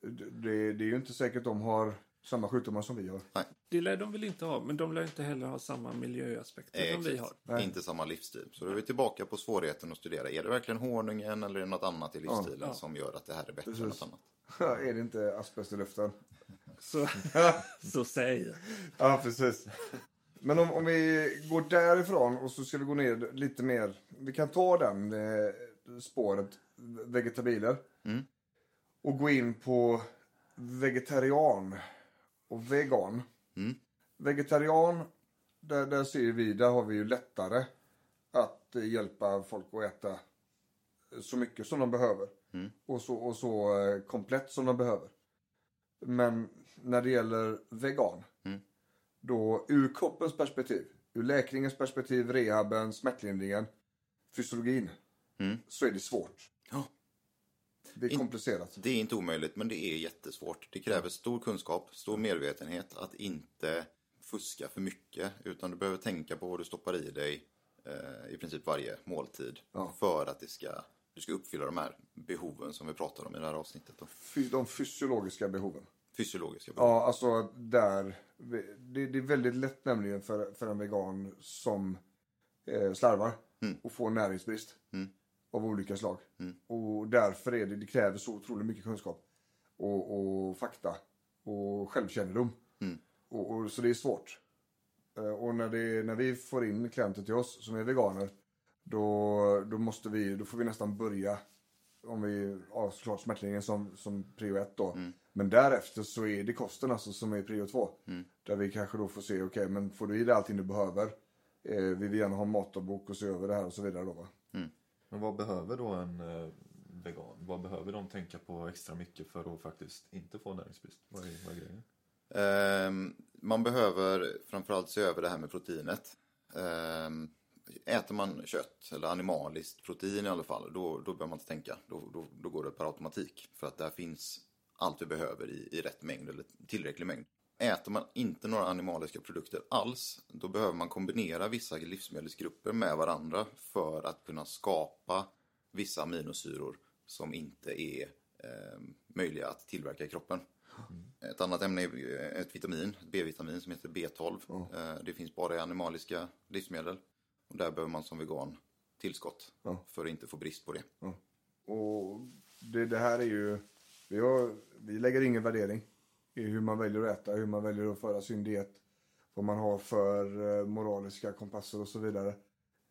Det, det är ju inte säkert de har samma sjukdomar som vi har. Det lär de väl inte ha, men de lär inte heller ha samma miljöaspekter som vi har. Exakt. Inte samma livsstil. Så då är vi tillbaka på svårigheten att studera. Är det verkligen honungen eller är det något annat i livsstilen Ja. som gör att det här är bättre än Precis. något annat? är det inte asbest i luften? Så, så säg. Ja, precis. Men om, om vi går därifrån och så ska vi gå ner lite mer. Vi kan ta den eh, spåret, vegetabilier. Och gå in på vegetarian och vegan. Vegetarian, där, där ser vi, där har vi ju lättare att eh, hjälpa folk att äta så mycket som de behöver. Och så, och så eh, komplett som de behöver. Men när det gäller vegan, då ur kroppens perspektiv, ur läkningens perspektiv, rehaben, smärtlindringen, fysiologin, så är det svårt. Ja. Det är komplicerat. Det är inte omöjligt, men det är jättesvårt. Det kräver stor kunskap, stor medvetenhet att inte fuska för mycket. Utan du behöver tänka på vad du stoppar i dig eh, i princip varje måltid. För att det ska, du ska uppfylla de här behoven som vi pratar om i det här avsnittet. Då. De fysiologiska behoven. Fysiologiska behov. Ja, alltså där. Det, det är väldigt lätt nämligen för, för en vegan som eh, slarvar. och får näringsbrist Mm. Av olika slag. Och därför är det, det kräver så otroligt mycket kunskap och, och fakta och självkännedom. Mm. Och, och, så det är svårt. Eh, Och när, det, när vi får in klienter till oss som är veganer då, då, måste vi, då får vi nästan börja om vi har såklart smärtlindringen som, som prio ett då. Men därefter så är det kosten alltså som är prio två. Där vi kanske då får se, okej men får du i dig allting du behöver? Eh, vi vill gärna ha en matdagbok och se över det här och så vidare då va. Men vad behöver då en eh, vegan? Vad behöver de tänka på extra mycket för att faktiskt inte få näringsbrist? Vad är, vad är grejen? Ehm, man behöver framförallt se över det här med proteinet. Ehm, äter man kött eller animaliskt protein i alla fall, då, då behöver man inte tänka. Då, då, då går det per automatik. För att där finns allt vi behöver i, i rätt mängd eller tillräcklig mängd. Äter man inte några animaliska produkter alls, då behöver man kombinera vissa livsmedelsgrupper med varandra för att kunna skapa vissa aminosyror som inte är eh, möjliga att tillverka i kroppen. Ett annat ämne är ett vitamin, ett B-vitamin som heter B12. Eh, Det finns bara i animaliska livsmedel. Och där behöver man som vegan tillskott Ja. för att inte få brist på det. Och det, det här är ju, vi, har, vi lägger ingen värdering hur man väljer att äta, hur man väljer att föra sin diet, vad man har för eh, moraliska kompasser och så vidare.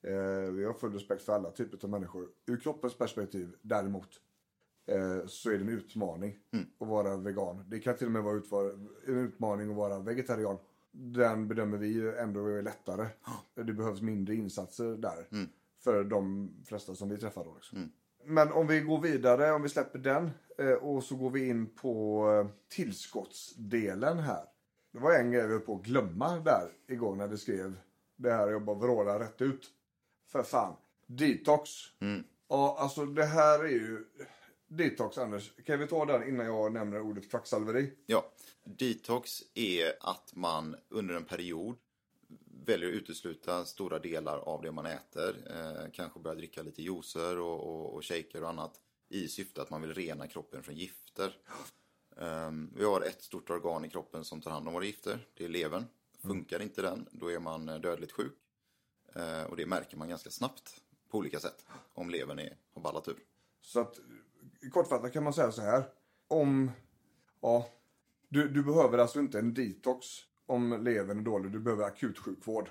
Eh, vi har full respekt för alla typer av människor. Ur kroppens perspektiv däremot eh, så är det en utmaning att vara vegan. Det kan till och med vara en utmaning att vara vegetarian. Den bedömer vi ändå är lättare. Det behövs mindre insatser där. För de flesta som vi träffar då. Liksom. Men om vi går vidare, om vi släpper den eh, och så går vi in på eh, tillskottsdelen här. Det var en grej vi höll på att glömma där igår när det skrev det här jag bara vrålade rätt ut. För fan. Detox. Ja, alltså det här är ju... Detox, Anders. Kan vi ta den innan jag nämner ordet kvacksalveri? Ja, detox är att man under en period väljer att utesluta stora delar av det man äter. Eh, kanske börja dricka lite juicer och, och, och shaker och annat i syfte att man vill rena kroppen från gifter. Ehm, vi har ett stort organ i kroppen som tar hand om våra gifter. Det är levern. Funkar inte den, då är man eh, dödligt sjuk. Eh, och det märker man ganska snabbt på olika sätt om levern är, har ballat ur. Så att kortfattat kan man säga så här. Om, ja, du, du behöver alltså inte en detox om levern är dålig. Du behöver akutsjukvård.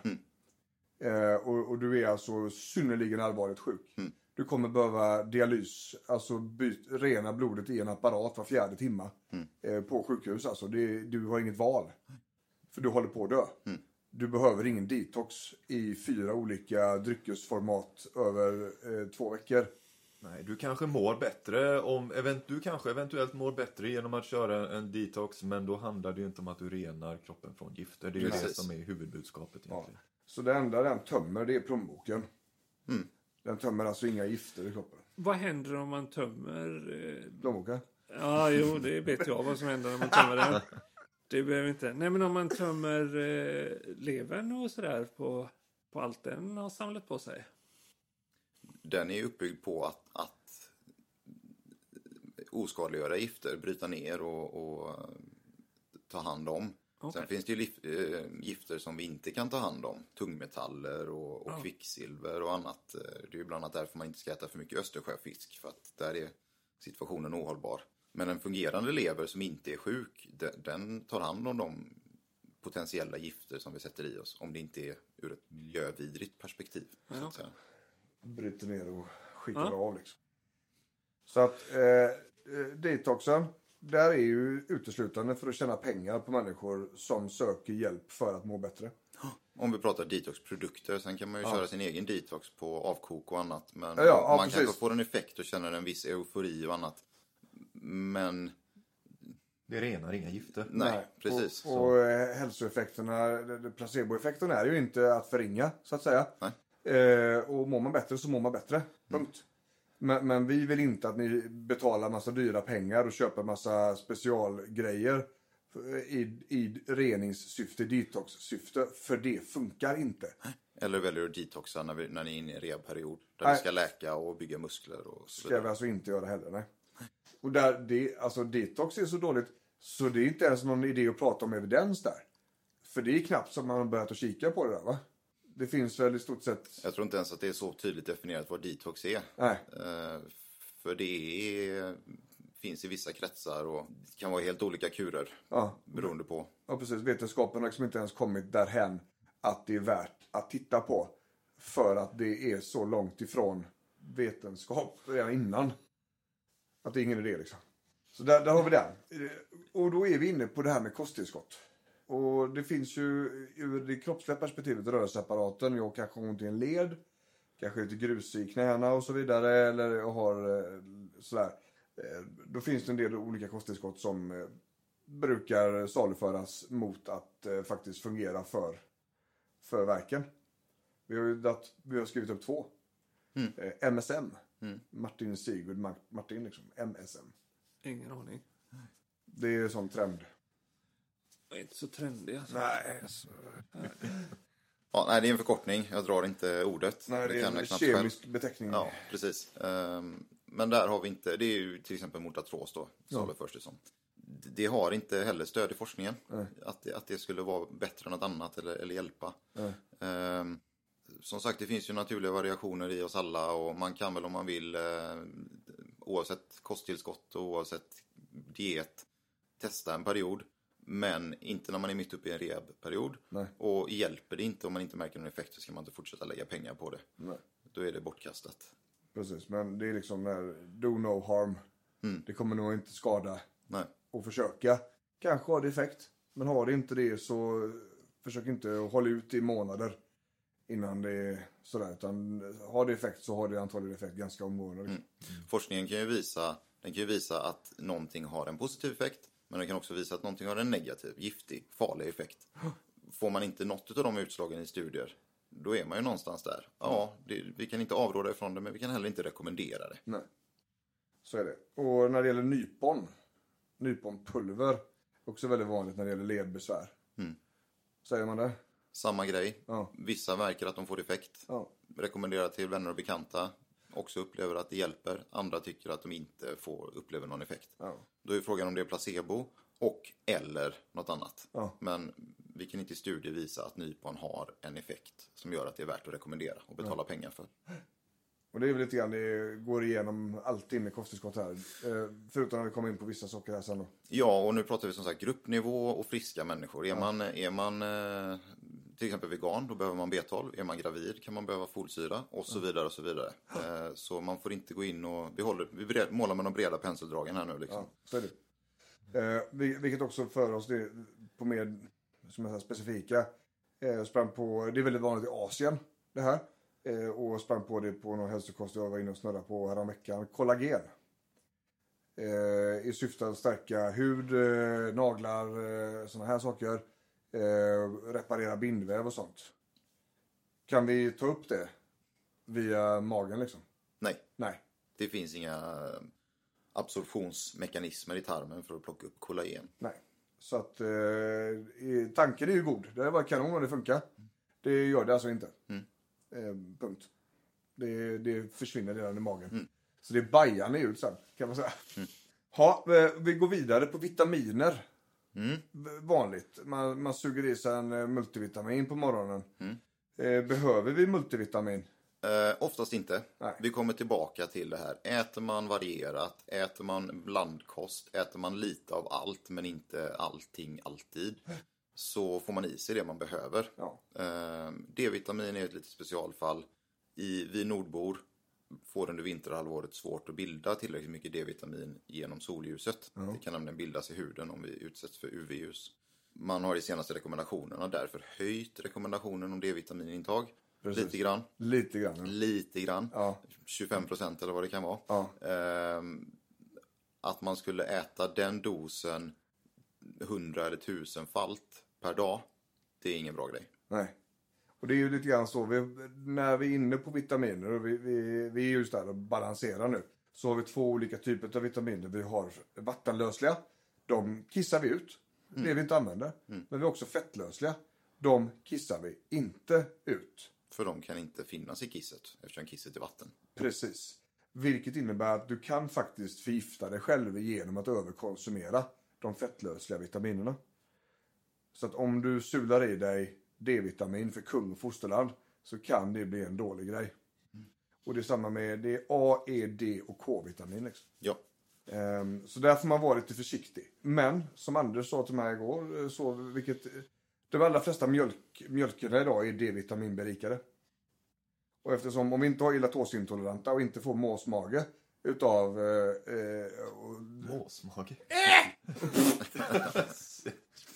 Eh, och, och du är alltså synnerligen allvarligt sjuk. Du kommer behöva dialys, alltså byt, rena blodet i en apparat var fjärde timma. Eh, på sjukhus alltså. Det, du har inget val. För du håller på att dö. Du behöver ingen detox i fyra olika dryckesformat över eh, två veckor. Nej, du kanske mår bättre om, event, du kanske eventuellt mår bättre genom att köra en detox men då handlar det ju inte om att du renar kroppen från gifter. Det är ju det som är huvudbudskapet egentligen. Så det enda den tömmer det är plånboken. Den tömmer alltså inga gifter i kroppen. Vad händer om man tömmer... Eh, Plånboken? ja, jo, det vet jag vad som händer när man tömmer den. Det behöver inte. Nej, men om man tömmer eh, levern och sådär på, på allt den har samlat på sig. Den är uppbyggd på att, att oskadliggöra gifter, bryta ner och, och ta hand om. Sen Okej. finns det ju eh, gifter som vi inte kan ta hand om. Tungmetaller och, och Ja. kvicksilver och annat. Eh, Det är ju bland annat därför man inte ska äta för mycket östersjöfisk. För att där är situationen ohållbar. Men en fungerande lever som inte är sjuk, de- den tar hand om de potentiella gifter som vi sätter i oss. Om det inte är ur ett miljövidrigt perspektiv. Ja. Bryter ner och skiter Ja. av liksom. Så att eh, eh, detoxen, där är ju uteslutande för att tjäna pengar på människor som söker hjälp för att må bättre. Om vi pratar detoxprodukter, sen kan man ju köra sin egen detox på avkok och annat. Men Ja, ja, man kanske får en effekt och känner en viss eufori och annat. Men Det renar inga gifter. nej, precis. Och, och eh, hälsoeffekterna, placeboeffekten är ju inte att förringa så att säga. Nej. Eh, och mår man bättre så mår man bättre. Punkt. Men, men vi vill inte att ni betalar massa dyra pengar och köper massa specialgrejer i, i reningssyfte, detoxsyfte. För det funkar inte. Eller väljer att detoxa när, vi, när ni är inne i en rehabperiod. Där Nej. vi ska läka och bygga muskler och så ska vi vidare. alltså inte göra heller. Nej. Och där det, alltså detox är så dåligt så det är inte ens någon idé att prata om evidens där. För det är knappt som man har börjat att kika på det där va. Det finns väl i stort sett... Jag tror inte ens att det är så tydligt definierat vad detox är. Nej. Eh, för det är, finns i vissa kretsar och det kan vara helt olika kurer Ja. beroende på. Ja, precis. Vetenskapen har liksom inte ens kommit därhän att det är värt att titta på. För att det är så långt ifrån vetenskap redan innan. Att det är ingen idé liksom. Så där, där har vi den. Och då är vi inne på det här med kosttillskott. Och det finns ju ur det kroppsliga perspektivet rörelseapparaten. Jag kanske har ont i en led. Kanske lite grus i knäna och så vidare. Eller jag har eh, sådär. Eh, Då finns det en del olika kosttillskott som eh, brukar saluföras mot att faktiskt fungera för, för verken. Vi har dat, vi har skrivit upp två. Eh, MSM. Martin Sigurd Ma- Martin liksom. MSM. Ingen aning. Det är sån trend. Är inte så trendig alltså. Nej, alltså, Ja, nej, det är en förkortning. Jag drar inte ordet. nej det är kan jag en knappt själv. kemisk beteckning. Ja, precis. Ehm, Men där har vi inte, det är ju till exempel mot artros då, saluförs det som. Det har inte heller stöd i forskningen. Att det, att det skulle vara bättre än något annat eller, eller hjälpa. Ehm, som sagt, det finns ju naturliga variationer i oss alla och man kan väl om man vill, eh, oavsett kosttillskott och oavsett diet, testa en period. Men inte när man är mitt uppe i en rehabperiod. Nej. Och hjälper det inte om man inte märker någon effekt så ska man inte fortsätta lägga pengar på det. Nej. Då är det bortkastat. Precis, men det är liksom där, do no harm. Det kommer nog inte skada Nej. och försöka. Kanske har det effekt, men har det inte det så försök inte hålla ut i månader innan det är sådär. Utan har det effekt så har det antagligen effekt ganska omgående. liksom. Forskningen kan ju visa, den kan ju visa att någonting har en positiv effekt. Men den kan också visa att någonting har en negativ, giftig, farlig effekt. Får man inte något av de utslagen i studier, då är man ju någonstans där. Ja, det, vi kan inte avråda ifrån det, men vi kan heller inte rekommendera det. Nej. Så är det. Och när det gäller nypon, nyponpulver, också väldigt vanligt när det gäller ledbesvär. Säger man det? Samma grej. Ja. Vissa märker att de får effekt. Ja. Rekommenderar till vänner och bekanta. Också upplever att det hjälper. Andra tycker att de inte får upplever någon effekt. Ja. Då är frågan om det är placebo och eller något annat. Ja. Men vi kan inte i studier visa att nypon har en effekt som gör att det är värt att rekommendera och betala pengar för. Och det är väl lite grann, det går igenom alltid med kosttillskott här. Eh, förutom när vi kommer in på vissa saker här sen då. Ja, och nu pratar vi som sagt gruppnivå och friska människor. Är man, är man eh, till exempel vegan, då behöver man B12. Är man gravid kan man behöva folsyra och så vidare och så vidare. Eh, så man får inte gå in och, vi, håller, vi bred, målar med de breda penseldragen här nu liksom. Ja, så är det. Eh, vil- vilket också för oss det, på mer som här specifika. Eh, sprang på, det är väldigt vanligt i Asien det här. Eh, och sprang på det på någon hälsokost jag var inne och snurrade på häromveckan. Kollagen. Eh, I syfte att stärka hud, eh, naglar, eh, sådana här saker. Eh, reparera bindväv och sånt. Kan vi ta upp det via magen liksom? Nej, Nej. det finns inga eh, absorptionsmekanismer i tarmen för att plocka upp kollagen. Nej. Så att eh, tanken är ju god. Det var kanon om det funkar. Det gör det alltså inte. Eh, punkt. Det, det försvinner redan i magen. Så det är bajande ut sen, kan man säga. Ha, eh, vi går vidare på vitaminer. V- Vanligt. Man, man suger i sig en eh, multivitamin på morgonen. Eh, behöver vi multivitamin? Eh, oftast inte. Nej. Vi kommer tillbaka till det här. Äter man varierat, äter man blandkost, äter man lite av allt men inte allting alltid. Så får man i sig det man behöver. Ja. Eh, D-vitamin är ett litet specialfall. I, vi nordbor får under vinterhalvåret svårt att bilda tillräckligt mycket D-vitamin genom solljuset. Det kan nämligen bildas i huden om vi utsätts för UV-ljus. Man har i senaste rekommendationerna därför höjt rekommendationen om D-vitaminintag. Precis. Lite grann. Lite grann. Lite grann. Ja. 25 procent eller vad det kan vara. Ja. Ehm, att man skulle äta den dosen 100 eller 1000 falt per dag. Det är ingen bra grej. Nej. Och det är ju lite grann så, vi, när vi är inne på vitaminer och vi, vi, vi är just där och balanserar nu. Så har vi två olika typer av vitaminer. Vi har vattenlösliga, de kissar vi ut. Det vi inte använder. Men vi har också fettlösliga. De kissar vi inte ut. För de kan inte finnas i kisset eftersom kisset är vatten. Precis. Vilket innebär att du kan faktiskt förgifta dig själv genom att överkonsumera de fettlösliga vitaminerna. Så att om du sular i dig D-vitamin för kung och fosterland så kan det bli en dålig grej. Och det är samma med det är A, E, D och K-vitamin. Liksom. Ja. Ehm, så där får man vara lite försiktig. Men som Anders sa till mig igår, eh, så vilket de allra flesta mjölk, mjölkerna idag är D-vitaminberikade. Och eftersom om vi inte har ilatåsintoleranta och inte får måsmage utav... Eh, eh, och- Måsmage.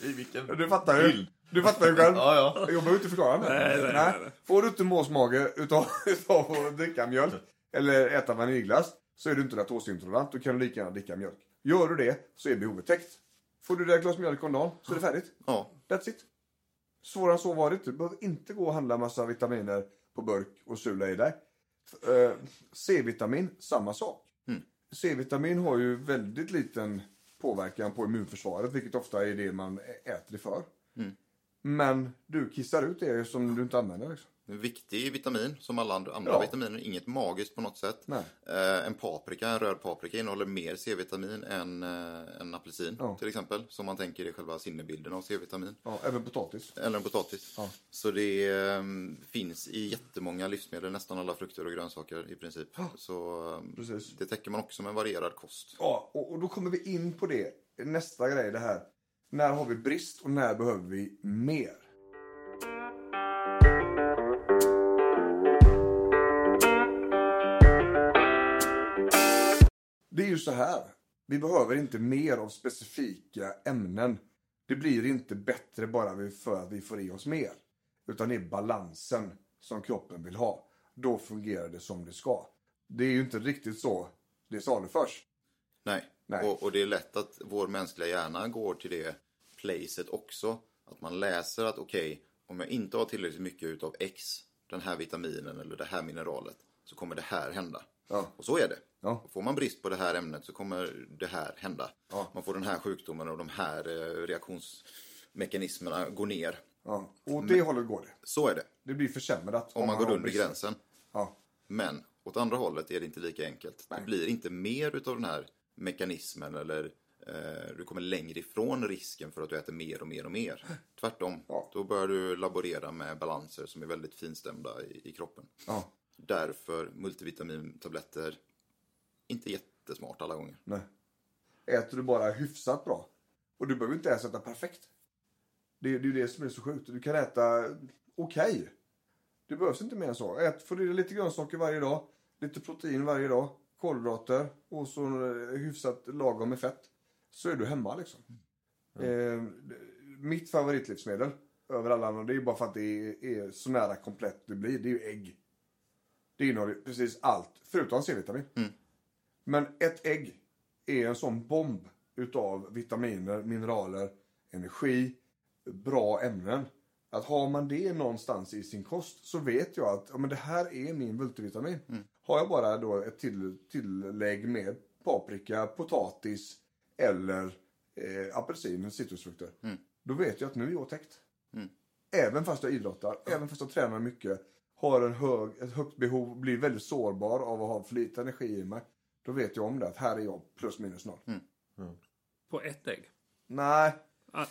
I vilken du fattar ju. Du fattar ju själv. Ja, ja. Jag behöver inte förklara mig. Nej, nej, nej, nej. Får du inte måsmage utav, utav att dricka mjölk eller äta vaniljglass så är du inte laktoseintolerant. Då kan du lika gärna dricka mjölk. Gör du det så är behovet täckt. Får du det ett glas mjölk om dagen så är det färdigt. Ja. That's it. Svårare än så var det inte. Du behöver inte gå och handla massa vitaminer på burk och sula i dig. Eh, C-vitamin, samma sak. Mm. C-vitamin har ju väldigt liten påverkan på immunförsvaret, vilket ofta är det man äter det för. Mm. Men du kissar ut det som du inte använder. Liksom. En viktig vitamin, som alla andra, andra Ja. vitaminer. Inget magiskt på något sätt. Eh, en paprika, en röd paprika innehåller mer C-vitamin än eh, en apelsin Ja. till exempel. Som man tänker är själva sinnebilden av C-vitamin. Ja, även potatis. Eller en potatis. Ja. Så det eh, finns i jättemånga livsmedel, nästan alla frukter och grönsaker i princip. Så eh, Precis. det täcker man också med varierad kost. Ja, och, och då kommer vi in på det. Nästa grej, det här. När har vi brist och när behöver vi mer? Det är ju så här. Vi behöver inte mer av specifika ämnen. Det blir inte bättre bara för att vi får i oss mer. Utan det är balansen som kroppen vill ha. Då fungerar det som det ska. Det är ju inte riktigt så det saluförs. Nej. Och, och det är lätt att vår mänskliga hjärna går till det placet också. Att man läser att okej, om jag inte har tillräckligt mycket utav X, den här vitaminen eller det här mineralet, så kommer det här hända. Ja. Och så är det. Ja. Får man brist på det här ämnet så kommer det här hända. Ja. Man får den här sjukdomen och de här eh, reaktionsmekanismerna går ner. Ja, och åt det hållet går det. Så är det. Det blir försämrat. Om man går har under brister. gränsen. Ja. Men åt andra hållet är det inte lika enkelt. Nej. Det blir inte mer utav den här mekanismen eller eh, du kommer längre ifrån risken för att du äter mer och mer och mer. Tvärtom. Ja. Då börjar du laborera med balanser som är väldigt finstämda i, i kroppen. ja. Därför multivitamintabletter inte jättesmart alla gånger. Nej. Äter du bara hyfsat bra. Och du behöver inte ens äta perfekt. Det, det är ju det som är så sjukt. Du kan äta okej. Det behövs inte mer än så. Ät, får du lite grönsaker varje dag. Lite protein varje dag. Kolhydrater. Och så eh, hyfsat lagom med fett. Så är du hemma liksom. Eh, mitt favoritlivsmedel över alla andra. Det är bara för att det är, är så nära komplett det blir. Det är ju ägg. Det innehåller precis allt. Förutom C-vitamin. Men ett ägg är en sån bomb utav vitaminer, mineraler, energi, bra ämnen. Att har man det någonstans i sin kost så vet jag att ja, men det här är min multivitamin. Har jag bara då ett till, tillägg med paprika, potatis eller eh, apelsin, citrusfrukter. Då vet jag att nu är jag täckt. Även fast jag idrottar, även fast jag tränar mycket, har en hög, ett högt behov, blir väldigt sårbar av att ha för lite energi i mig. Då vet jag om det, att här är jag plus minus noll. På ett ägg. Nej,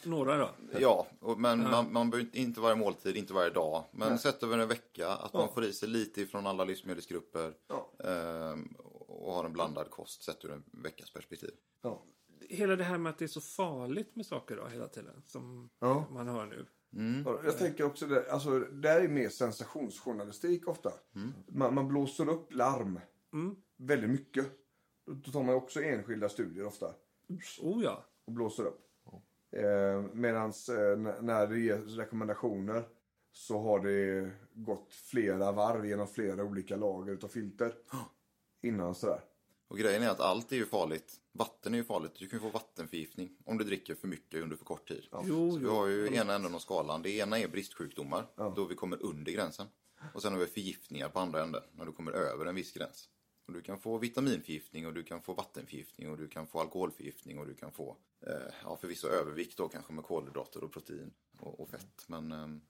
några då? Ja, men man, man behöver inte- inte varje måltid, inte varje dag. Men sett över en vecka, att man Ja. får i sig lite ifrån alla livsmedelsgrupper. Ja. ehm, och har en blandad kost sett ur en veckas perspektiv. ja. Hela det här med att det är så farligt med saker då hela tiden. Som Ja. man hör nu. Ja, Jag tänker också det, alltså det här är mer sensationsjournalistik ofta. Man, man blåser upp larm väldigt mycket. Då då tar man också enskilda studier ofta Oh ja. och blåser upp. Eh, Medan eh, när det ges rekommendationer så har det gått flera varv genom flera olika lager utav filter. Innan sådär. Och grejen är att allt är ju farligt. Vatten är ju farligt. Du kan ju få vattenförgiftning om du dricker för mycket under för kort tid. Jo, Så vi har ju ena änden av skalan. Det ena är bristsjukdomar, då vi kommer under gränsen. Och sen har vi förgiftningar på andra änden, när du kommer över en viss gräns. Och du kan få vitaminförgiftning och du kan få vattenförgiftning och du kan få alkoholförgiftning och du kan få, eh, ja förvisso övervikt då kanske med kolhydrater och protein och, och fett. Men ehm,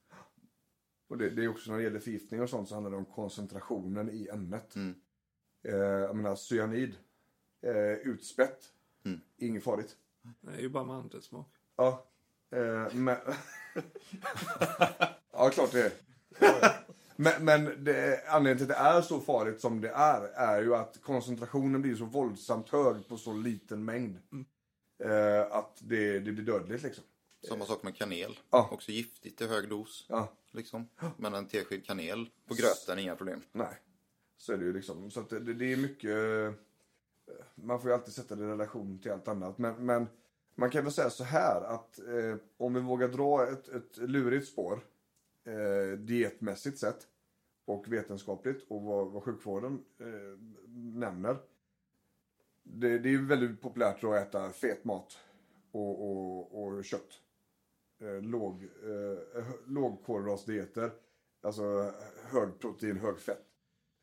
Och det, det är också när det gäller förgiftning och sånt så handlar det om koncentrationen i ämnet. Mm. Eh, jag menar cyanid, eh, utspätt, Mm. inget farligt. Det är ju bara mandelsmak. Ja, eh, men... ja, klart det är. Men, men det, anledningen till att det är så farligt som det är, är ju att koncentrationen blir så våldsamt hög på så liten mängd. Eh, att det, det blir dödligt liksom. Samma sak med kanel. Ja. Också giftigt i hög dos. Ja. Liksom. Men en tesked kanel på gröten, inga problem. Nej, så är det ju liksom. Så att det, det är mycket... eh, Man får ju alltid sätta det i relation till allt annat. Men, men man kan väl säga så här att eh, om vi vågar dra ett, ett lurigt spår eh, dietmässigt sett och vetenskapligt och vad, vad sjukvården eh, nämner. Det, det är väldigt populärt att äta fet mat och, och, och kött. Eh, låg, eh, lågkolhydratdieter, alltså hög protein, hög fett.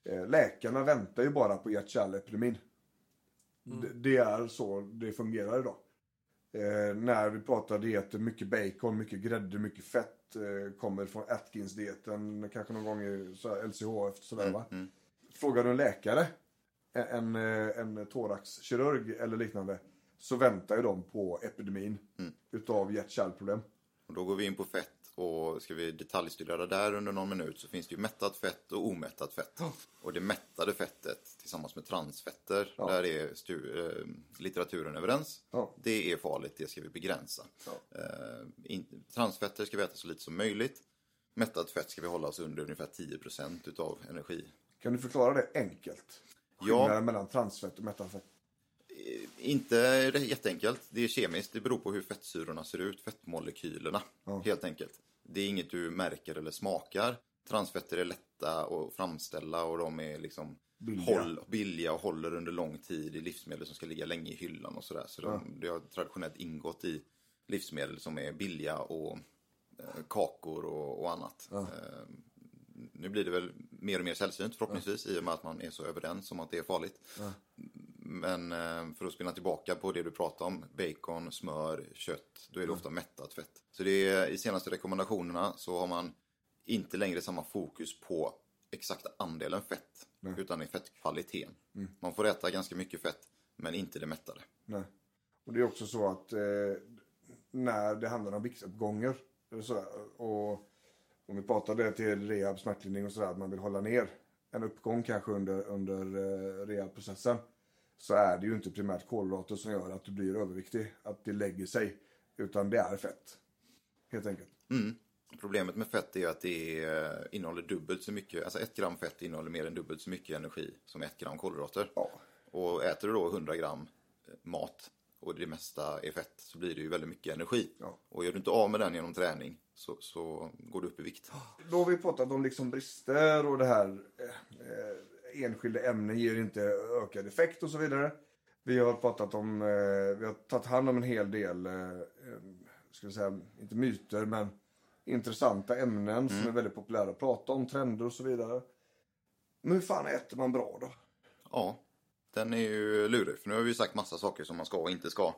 Eh, läkarna väntar ju bara på hjärt-kärlepidemin. Det, det är så det fungerar idag. Eh, när vi pratar dieter, mycket bacon, mycket grädde, mycket fett. Eh, kommer från Atkins-dieten, kanske någon gång i så här LCHF. Sådär, va? Frågar du en läkare, en, en, en thoraxkirurg eller liknande, så väntar ju de på epidemin utav hjärt-kärlproblem. Och då går vi in på fett och ska vi detaljstudera där under någon minut så finns det ju mättat fett och omättat fett. Och det mättade fettet tillsammans med transfetter, Ja. där är eh, litteraturen överens. Ja. Det är farligt, det ska vi begränsa. Eh, transfetter ska vi äta så lite som möjligt. Mättat fett ska vi hålla oss under ungefär 10% utav energi. Kan du förklara det enkelt? Ja. Skillnaden mellan transfett och mättat fett. Inte jätteenkelt. Det är kemiskt. Det beror på hur fettsyrorna ser ut, fettmolekylerna. Helt enkelt. Det är inget du märker eller smakar. Transfetter är lätta att framställa och de är liksom Billiga. Håll, billiga och håller under lång tid i livsmedel som ska ligga länge i hyllan och sådär. Så de, det har traditionellt ingått i livsmedel som är billiga och eh, kakor och, och annat. Eh, nu blir det väl mer och mer sällsynt förhoppningsvis i och med att man är så överens om att det är farligt. Men eh, för att spinna tillbaka på det du pratade om, bacon, smör, kött, då är det ofta mättat fett. Så det är, i senaste rekommendationerna så har man inte längre samma fokus på exakta andelen fett, utan i fettkvaliteten. Man får äta ganska mycket fett, men inte det mättade. Nej. Och det är också så att eh, när det handlar om viktuppgångar och om vi pratar det till rehab, smärtlindring och sådär, att man vill hålla ner en uppgång kanske under, under eh, rehabprocessen. Så är det ju inte primärt kolhydrater som gör att du blir överviktig, att det lägger sig. Utan det är fett. Helt enkelt. Mm. Problemet med fett är att det eh, innehåller dubbelt så mycket, alltså ett gram fett innehåller mer än dubbelt så mycket energi som ett gram kolhydrater. Ja. Och äter du då 100 gram eh, mat och det mesta är fett så blir det ju väldigt mycket energi. Ja. Och gör du inte av med den genom träning så, så går du upp i vikt. Då har vi pratat om liksom brister och det här eh, eh, enskilda ämnen ger inte ökad effekt och så vidare. Vi har pratat om, eh, vi har tagit hand om en hel del, eh, ska jag säga, inte myter men intressanta ämnen som är väldigt populära att prata om, trender och så vidare. Men hur fan äter man bra då? Ja, den är ju lurig. För nu har vi ju sagt massa saker som man ska och inte ska.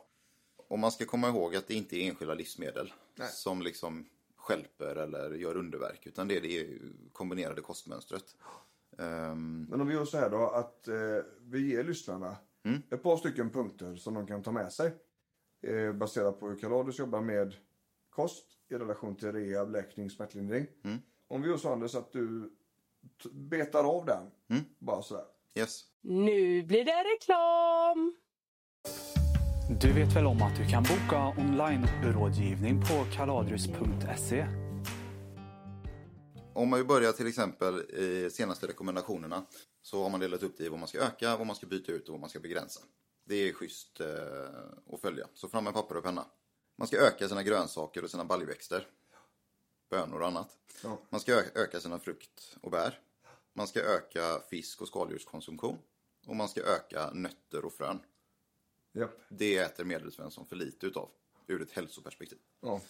Och man ska komma ihåg att det inte är enskilda livsmedel Nej. som liksom stjälper eller gör underverk. Utan det är det kombinerade kostmönstret. Ehm, Men om vi gör så här då att eh, vi ger lyssnarna ett par stycken punkter som de kan ta med sig. Eh, baserat på hur Kaladius jobbar med kost i relation till rehab, läkning, smärtlindring. Om vi gör så Anders att du betar av den. Bara sådär. Yes. Nu blir det reklam! Du vet väl om att du kan boka online-rådgivning på kaladrius.se? Om man vill börja till exempel i senaste rekommendationerna så har man delat upp det i vad man ska öka, vad man ska byta ut och vad man ska begränsa. Det är schysst eh, att följa. Så fram med papper och penna. Man ska öka sina grönsaker och sina baljväxter. Bönor och annat. Ja. Man ska öka sina frukt och bär. Man ska öka fisk och skaldjurskonsumtion. Och man ska öka nötter och frön. Japp. Det äter medelsvensson för lite utav. Ur ett hälsoperspektiv. Ja.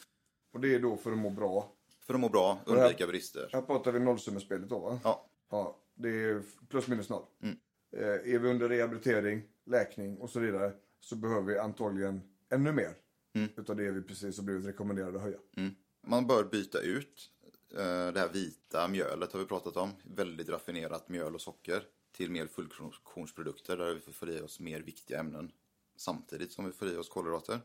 Och det är då för att må bra. För att må bra, undvika brister. Här pratar vi nollsummespelet då va? Ja, Ja, det är plus minus noll. Mm. Eh, är vi under rehabilitering, läkning och så vidare så behöver vi antagligen ännu mer Mm. utav det vi precis har blivit rekommenderade att höja. Man bör byta ut det här vita mjölet har vi pratat om. Väldigt raffinerat mjöl och socker till mer fullkornsprodukter där vi får i oss mer viktiga ämnen samtidigt som vi får i oss kolhydrater.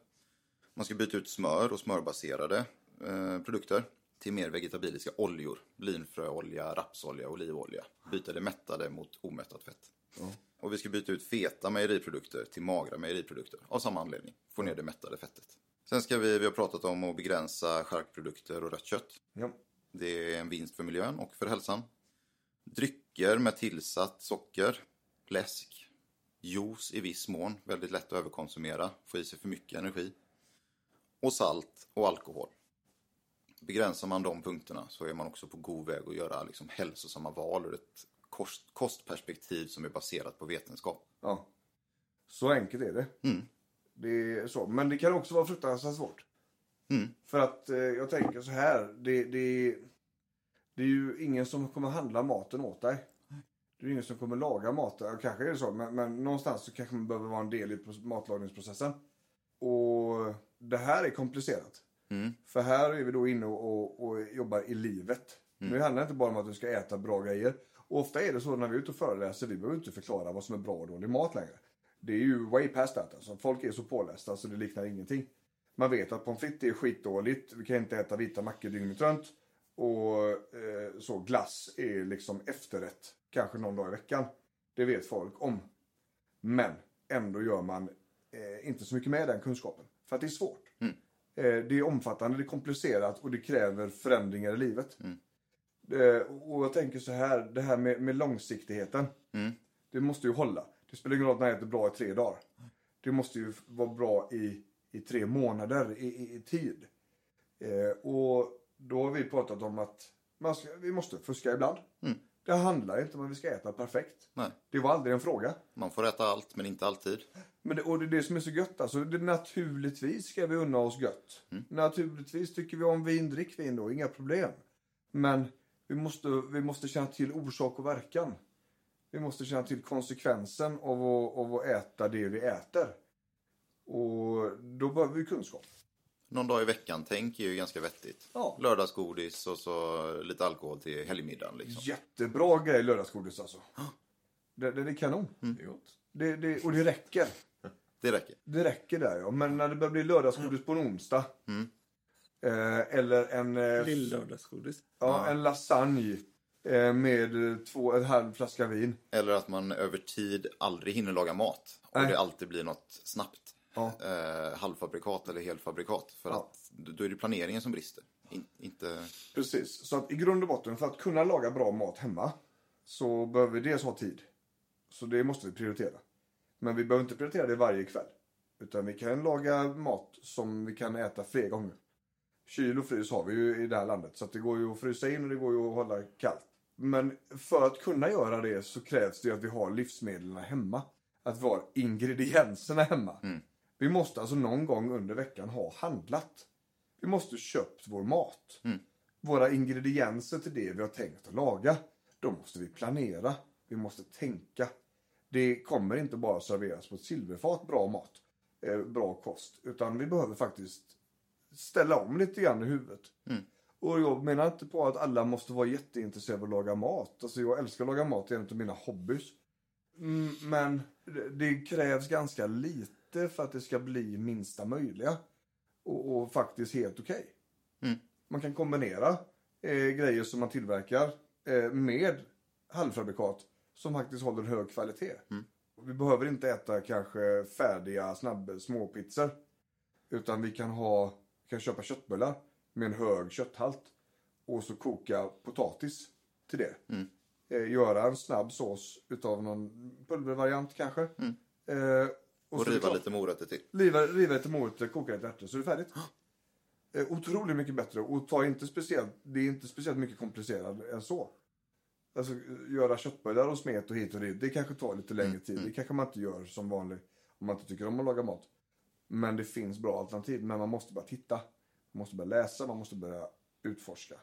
Man ska byta ut smör och smörbaserade eh, produkter till mer vegetabiliska oljor. Linfröolja, rapsolja, olivolja. Byta det mättade mot omättat fett. Och vi ska byta ut feta mejeriprodukter till magra mejeriprodukter av samma anledning. Få ner det mättade fettet. Sen ska vi, vi har pratat om att begränsa charkprodukter och rött kött. Ja. Det är en vinst för miljön och för hälsan. Drycker med tillsatt socker, läsk, juice i viss mån, väldigt lätt att överkonsumera, få i sig för mycket energi. Och salt och alkohol. Begränsar man de punkterna så är man också på god väg att göra liksom hälsosamma val ur ett kost, kostperspektiv som är baserat på vetenskap. Ja. Så enkelt är det. Mm. Det är så. Men det kan också vara fruktansvärt svårt. Mm. För att eh, jag tänker så här. Det, det, det är ju ingen som kommer handla maten åt dig. Det är ju ingen som kommer laga maten. Kanske är det så. Men, men någonstans så kanske man behöver vara en del i pro- matlagningsprocessen. Och det här är komplicerat. Mm. För här är vi då inne och, och, jobbar i livet. Nu handlar det inte bara om att du ska äta bra grejer. Och ofta är det så när vi är ute och föreläser, vi behöver inte förklara vad som är bra och dålig mat längre. Det är ju way past that alltså. Folk är så pålästa så det liknar ingenting. Man vet att pommes frites är skitdåligt, vi kan inte äta vita mackor dygnet runt. Och eh, så glass är liksom efterrätt, kanske någon dag i veckan. Det vet folk om. Men ändå gör man eh, inte så mycket med den kunskapen. För att det är svårt. Eh, det är omfattande, det är komplicerat och det kräver förändringar i livet. Eh, och jag tänker så här, det här med, med långsiktigheten. Det måste ju hålla. Det spelar ingen roll att man äter bra i tre dagar. Det måste ju vara bra i, i tre månader i, i, i tid. Eh, och då har vi pratat om att ska, vi måste fuska ibland. Det handlar inte om att vi ska äta perfekt. Nej. Det var aldrig en fråga. Man får äta allt, men inte alltid. Men det, och det är det som är så gött alltså. Det, naturligtvis ska vi unna oss gött. Naturligtvis tycker vi om vin, drick vin då, inga problem. Men vi måste, vi måste känna till orsak och verkan. Vi måste känna till konsekvensen av att, av att äta det vi äter. Och då behöver vi kunskap. Någon dag i veckan tänk är ju ganska vettigt. Ja. Lördagsgodis och så lite alkohol till helgmiddagen liksom. Jättebra grej lördagsgodis alltså. Det, det, det är kanon. Det är gott. Det, det, och det räcker. Det räcker. Det räcker där ja. Men när det börjar bli lördagsgodis på en onsdag. Eh, eller en... Eh, Lill-lördagsgodis. Ja, en lasagne eh, med två, en halv flaska vin. Eller att man över tid aldrig hinner laga mat. Och Nej. det alltid blir något snabbt. Ja. Eh, halvfabrikat eller helfabrikat. För Ja. att då är det planeringen som brister. In, inte... Precis. Så att i grund och botten, för att kunna laga bra mat hemma så behöver vi dels ha tid. Så det måste vi prioritera. Men vi behöver inte prioritera det varje kväll. Utan vi kan laga mat som vi kan äta fler gånger. Kyl och frys har vi ju i det här landet. Så det går ju att frysa in och det går ju att hålla kallt. Men för att kunna göra det så krävs det att vi har livsmedlen hemma. Att vi har ingredienserna hemma. Vi måste alltså någon gång under veckan ha handlat. Vi måste köpt vår mat. Våra ingredienser till det vi har tänkt att laga. Då måste vi planera. Vi måste tänka. Det kommer inte bara serveras på ett silverfat bra mat. Eh, bra kost. Utan vi behöver faktiskt ställa om lite grann i huvudet. Och jag menar inte på att alla måste vara jätteintresserade av att laga mat. Alltså jag älskar att laga mat, det är en av mina hobbys. Mm, men det krävs ganska lite för att det ska bli minsta möjliga. Och, och faktiskt helt okej. Man kan kombinera eh, grejer som man tillverkar eh, med halvfabrikat som faktiskt håller hög kvalitet. Vi behöver inte äta kanske färdiga snabb småpizzor. Utan vi kan ha, kan köpa köttbullar med en hög kötthalt. Och så koka potatis till det. Eh, göra en snabb sås utav någon pulvervariant kanske. Eh, Och det riva lite morötter till. Riva, riva lite morötter, koka lite ärtor så är det färdigt. Eh, otroligt mycket bättre och ta inte speciellt, det är inte speciellt mycket komplicerat än så. Alltså göra köttbullar och smet och hit och dit, det kanske tar lite längre tid. Det kanske man inte gör som vanligt om man inte tycker om att laga mat. Men det finns bra alternativ, men man måste bara titta. Man måste börja läsa, man måste börja utforska.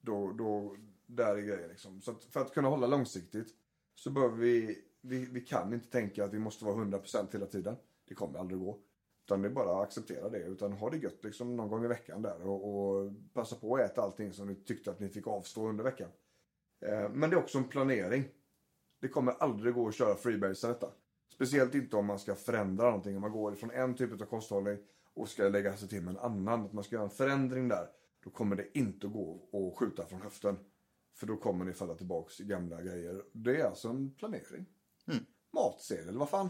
Då, då, där är grejen liksom. Så att för att kunna hålla långsiktigt så behöver vi, vi, vi kan inte tänka att vi måste vara 100% hela tiden. Det kommer aldrig gå. Utan det är bara att acceptera det. Utan ha det gött liksom någon gång i veckan där. Och, och passa på att äta allting som ni tyckte att ni fick avstå under veckan. Eh, men det är också en planering. Det kommer aldrig gå att köra freebase detta. Speciellt inte om man ska förändra någonting. Om man går ifrån en typ av kosthållning och ska lägga sig till med en annan. Att man ska göra en förändring där. då kommer det inte gå att skjuta från höften. För då kommer ni falla tillbaks i gamla grejer. Det är alltså en planering. Matsedel, vad fan.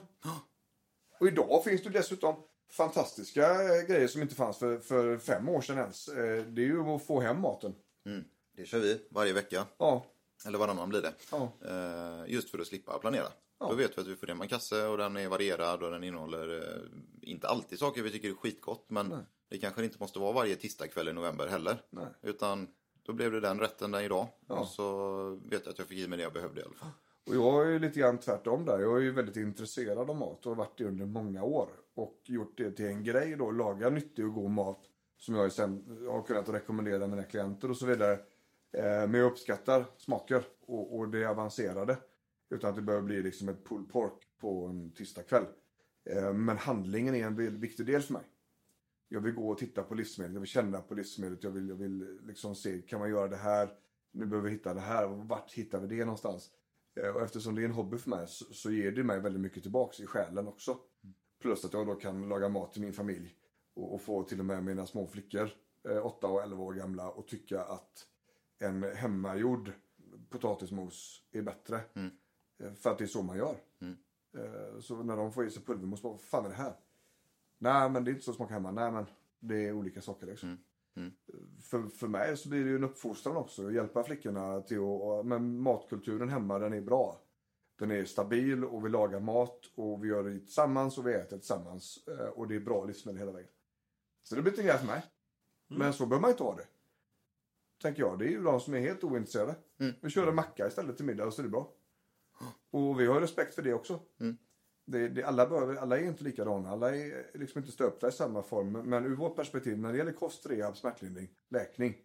Och idag finns det dessutom fantastiska eh, grejer som inte fanns för, för fem år sedan ens. Eh, Det är ju att få hem maten. Mm. Det kör vi varje vecka. Ja, Eller varannan blir det. ja, Eh, just för att slippa planera. Ja. Då vet vi att vi får hem en kasse och den är varierad och den innehåller eh, inte alltid saker vi tycker är skitgott. Men Nej. det kanske inte måste vara varje tisdagkväll i november heller. nej. Utan då blev det den rätten den idag. Ja. Och så vet jag att jag fick i mig det jag behövde i alla fall. Och jag är ju lite grann tvärtom där. Jag är ju väldigt intresserad av mat och har varit det under många år. Och gjort det till en grej då, laga nyttig och god mat. Som jag sen har kunnat rekommendera mina klienter och så vidare. Eh, men jag uppskattar smaker och, och det avancerade. Utan att det behöver bli liksom ett pulled pork på en tisdagkväll. Eh, men handlingen är en väldigt viktig del för mig. Jag vill gå och titta på livsmedel, jag vill känna på livsmedlet, jag vill, jag vill liksom se, kan man göra det här? Nu behöver vi hitta det här, och vart hittar vi det någonstans? Eh, Och eftersom det är en hobby för mig så, så ger det mig väldigt mycket tillbaks i själen också. Plus att jag då kan laga mat till min familj. Och, och få till och med mina små flickor, eh, 8 och 11 år gamla, och tycka att en hemmagjord potatismos är bättre. Mm. Eh, För att det är så man gör. Mm. Eh, Så när de får i sig pulvermos, vad fan är det här? Nej men det är inte så det smakar hemma. Nej men det är olika saker liksom. Mm. Mm. För, för mig så blir det ju en uppfostran också. Att hjälpa flickorna till att, men matkulturen hemma den är bra. Den är stabil och vi lagar mat och vi gör det tillsammans och vi äter tillsammans. Eh, Och det är bra livsmedel hela vägen. Så det blir grej för mig. Men så behöver man inte ha det. Tänker jag. Det är ju de som är helt ointresserade. Mm. Vi kör en macka istället till middag och så är det bra. Och vi har respekt för det också. Mm. Det, det, alla, behöver, alla är inte likadana. Alla är liksom inte stöpta i samma form. Men ur vårt perspektiv, när det gäller kost, rehab, smärtlindring, läkning.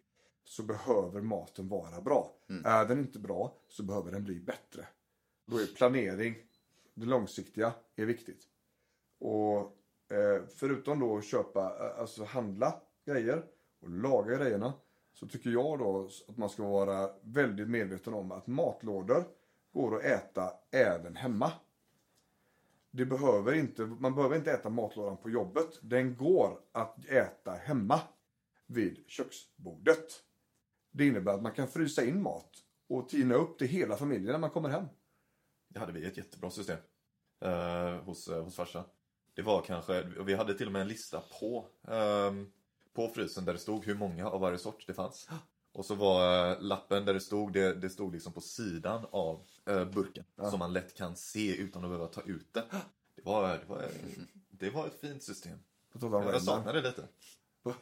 Så behöver maten vara bra. Mm. Är den inte bra så behöver den bli bättre. Då är planering, det långsiktiga, är viktigt. Och eh, förutom då att köpa, eh, alltså handla grejer och laga grejerna. Så tycker jag då att man ska vara väldigt medveten om att matlådor går att äta även hemma. Det behöver inte, man behöver inte äta matlådan på jobbet. Den går att äta hemma vid köksbordet. Det innebär att man kan frysa in mat och tina upp till hela familjen när man kommer hem. Det hade vi ett jättebra system eh, hos, eh, hos farsan. Det var kanske, vi hade till och med en lista på, eh, på frysen där det stod hur många av varje sort det fanns. Och så var eh, lappen där det stod, det, det stod liksom på sidan av eh, burken. Som man lätt kan se utan att behöva ta ut det. Det var, det var, det var ett fint system. Jag saknar det lite. På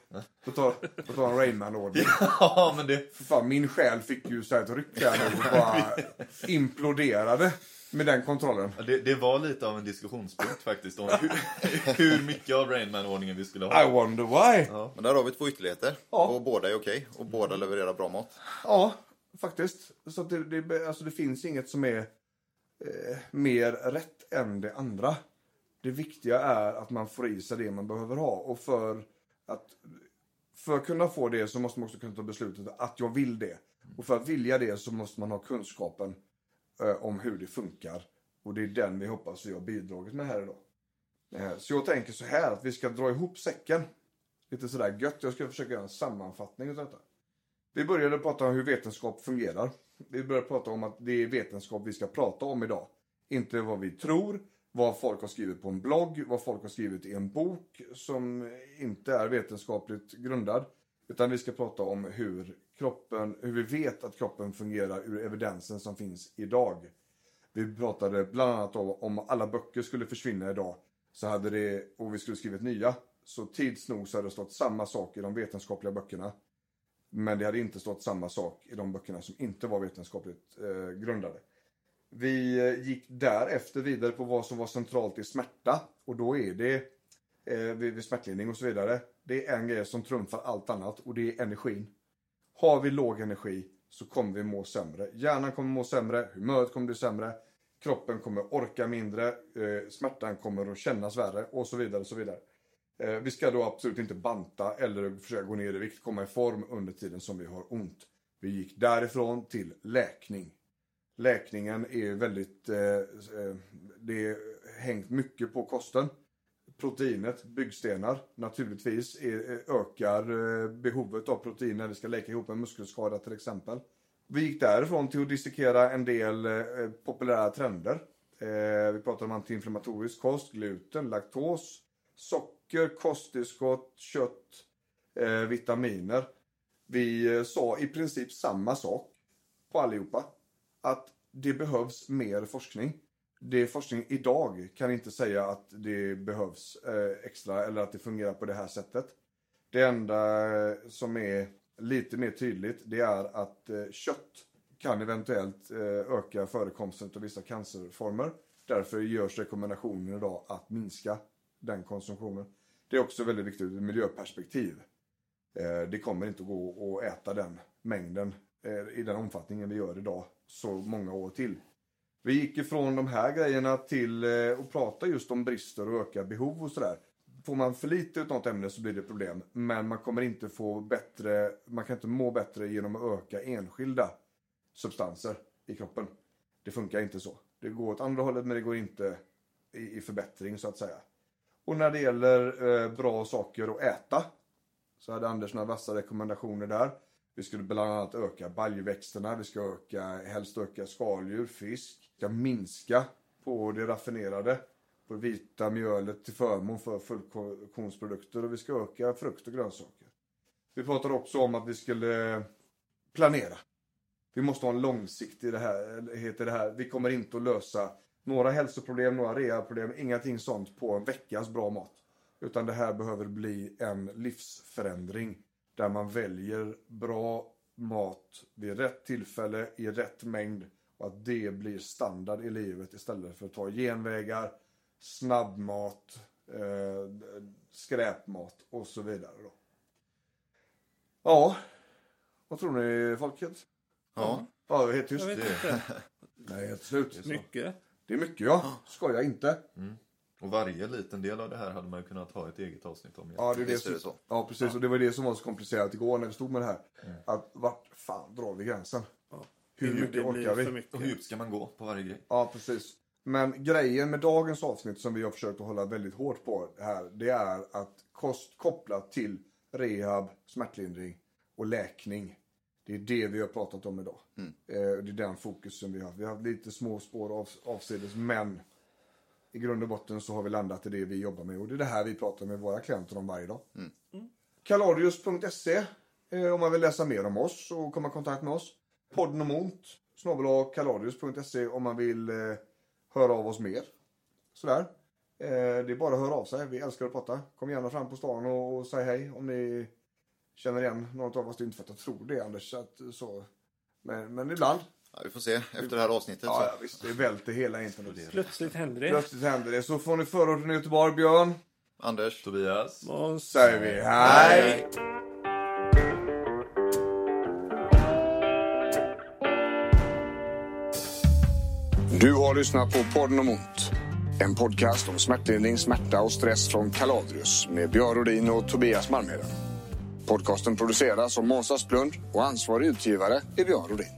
på tal om Rainman-ordning. Ja, men det... Fan, min själ fick ju så här ett ryck här nu och bara imploderade med den kontrollen. Ja, Det, det var lite av en diskussionspunkt faktiskt om hur, hur mycket av Rainman-ordningen vi skulle ha. I wonder why. Ja. Men där har vi två ytterligheter. Ja. Och båda är okej. Och båda levererar bra mat. Ja, faktiskt. Så att det, det, alltså det finns inget som är eh, mer rätt än det andra. Det viktiga är att man får i sig det man behöver ha. Och för att, för att kunna få det så måste man också kunna ta beslutet att jag vill det. Och för att vilja det så måste man ha kunskapen Eh, om hur det funkar. Och det är den vi hoppas vi har bidragit med här idag. Eh, så jag tänker så här att vi ska dra ihop säcken. Lite sådär gött. Jag ska försöka göra en sammanfattning av detta. Vi började prata om hur vetenskap fungerar. Vi började prata om att det är vetenskap vi ska prata om idag. Inte vad vi tror, vad folk har skrivit på en blogg, vad folk har skrivit i en bok som inte är vetenskapligt grundad. Utan vi ska prata om hur kroppen, hur vi vet att kroppen fungerar ur evidensen som finns idag. Vi pratade bland annat om om alla böcker skulle försvinna idag så hade det, och vi skulle skrivit nya. Så tids nog så hade det stått samma sak i de vetenskapliga böckerna. Men det hade inte stått samma sak i de böckerna som inte var vetenskapligt eh, grundade. Vi eh, gick därefter vidare på vad som var centralt i smärta. Och då är det eh, vid, vid smärtlindring och så vidare. Det är en grej som trumfar allt annat och det är energin. Har vi låg energi så kommer vi må sämre. Hjärnan kommer må sämre, humöret kommer bli sämre, kroppen kommer orka mindre, eh, smärtan kommer att kännas värre och så vidare. Och så vidare. Eh, vi ska då absolut inte banta eller försöka gå ner i vikt, komma i form under tiden som vi har ont. Vi gick därifrån till läkning. Läkningen är väldigt, eh, eh det är hängt mycket på kosten proteinet, byggstenar, naturligtvis är, eh, ökar eh, behovet av protein när det ska läka ihop en muskelskada till exempel. Vi gick därifrån till att dissekera en del eh, populära trender. Eh, vi pratade om antiinflammatorisk kost, gluten, laktos, socker, kosttillskott, kött, eh, vitaminer. Vi eh, sa i princip samma sak på allihopa. Att det behövs mer forskning. Det forskning idag kan inte säga att det behövs eh, extra eller att det fungerar på det här sättet. Det enda eh, som är lite mer tydligt det är att eh, kött kan eventuellt eh, öka förekomsten av vissa cancerformer. Därför görs rekommendationen idag att minska den konsumtionen. Det är också väldigt viktigt ur ett miljöperspektiv. Eh, det kommer inte att gå att äta den mängden eh, i den omfattningen vi gör idag så många år till. Vi gick ifrån de här grejerna till eh, att prata just om brister och ökade behov och sådär. Får man för lite av något ämne så blir det problem. Men man kommer inte få bättre, man kan inte må bättre genom att öka enskilda substanser i kroppen. Det funkar inte så. Det går åt andra hållet men det går inte i, i förbättring så att säga. Och när det gäller eh, bra saker att äta så hade Anders några vassa rekommendationer där. Vi skulle bland annat öka baljväxterna, vi ska öka, helst öka skaldjur, fisk. Vi ska minska på det raffinerade, på det vita mjölet till förmån för fullkornsprodukter och vi ska öka frukt och grönsaker. Vi pratade också om att vi skulle planera. Vi måste ha en långsiktig det här, heter det här. Vi kommer inte att lösa några hälsoproblem, några rehabproblem, ingenting sånt på en veckas bra mat. Utan det här behöver bli en livsförändring där man väljer bra mat vid rätt tillfälle i rätt mängd och att det blir standard i livet istället för att ta genvägar, snabbmat, eh, skräpmat och så vidare. Då. Ja, vad tror ni folket? Ja. Ja, helt tyst. Jag vet inte. Nej, helt slut. Mycket. Det är mycket ja. Skoja inte. Och varje liten del av det här hade man ju kunnat ha ett eget avsnitt om. Ja, det är det som, det så. Ja, precis. Och det var det som var så komplicerat igår när vi stod med det här. Mm. Att vart fan drar vi gränsen? Hur Det mycket blir orkar vi? mycket. Och hur djupt ska man gå på varje grej? Ja, precis. Men grejen med dagens avsnitt som vi har försökt att hålla väldigt hårt på här, det är att kost kopplat till rehab, smärtlindring och läkning. Det är det vi har pratat om idag. Mm. Eh, det är den fokusen vi har. Vi har haft lite små spår av, avsides, men i grund och botten så har vi landat i det vi jobbar med. Och det är det här vi pratar med våra klienter om varje dag. Mm. Kaladius.se eh, om man vill läsa mer om oss och komma i kontakt med oss. Podden om ont, snabel kaladius.se om man vill eh, höra av oss mer. Sådär. Eh, det är bara att höra av sig. Vi älskar att prata. Kom gärna fram på stan och, och säg hej om ni känner igen någon av oss. Det är inte för att jag tror det Anders. Så att, så. Men, men ibland. Ja, vi får se efter det här avsnittet. Ja, så. ja, visst. Det välter hela internet. Plötsligt händer det. Plötsligt händer det. Så får ni förorten i Göteborg, Björn. Anders. Tobias? Måns. Säger vi hej! Du har lyssnat på podden om ont. En podcast om smärtlindring, smärta och stress från Kaladrius med Björn Rodin och Tobias Malmheden. Podcasten produceras av Måns Asplund och ansvarig utgivare är Björn Rodin.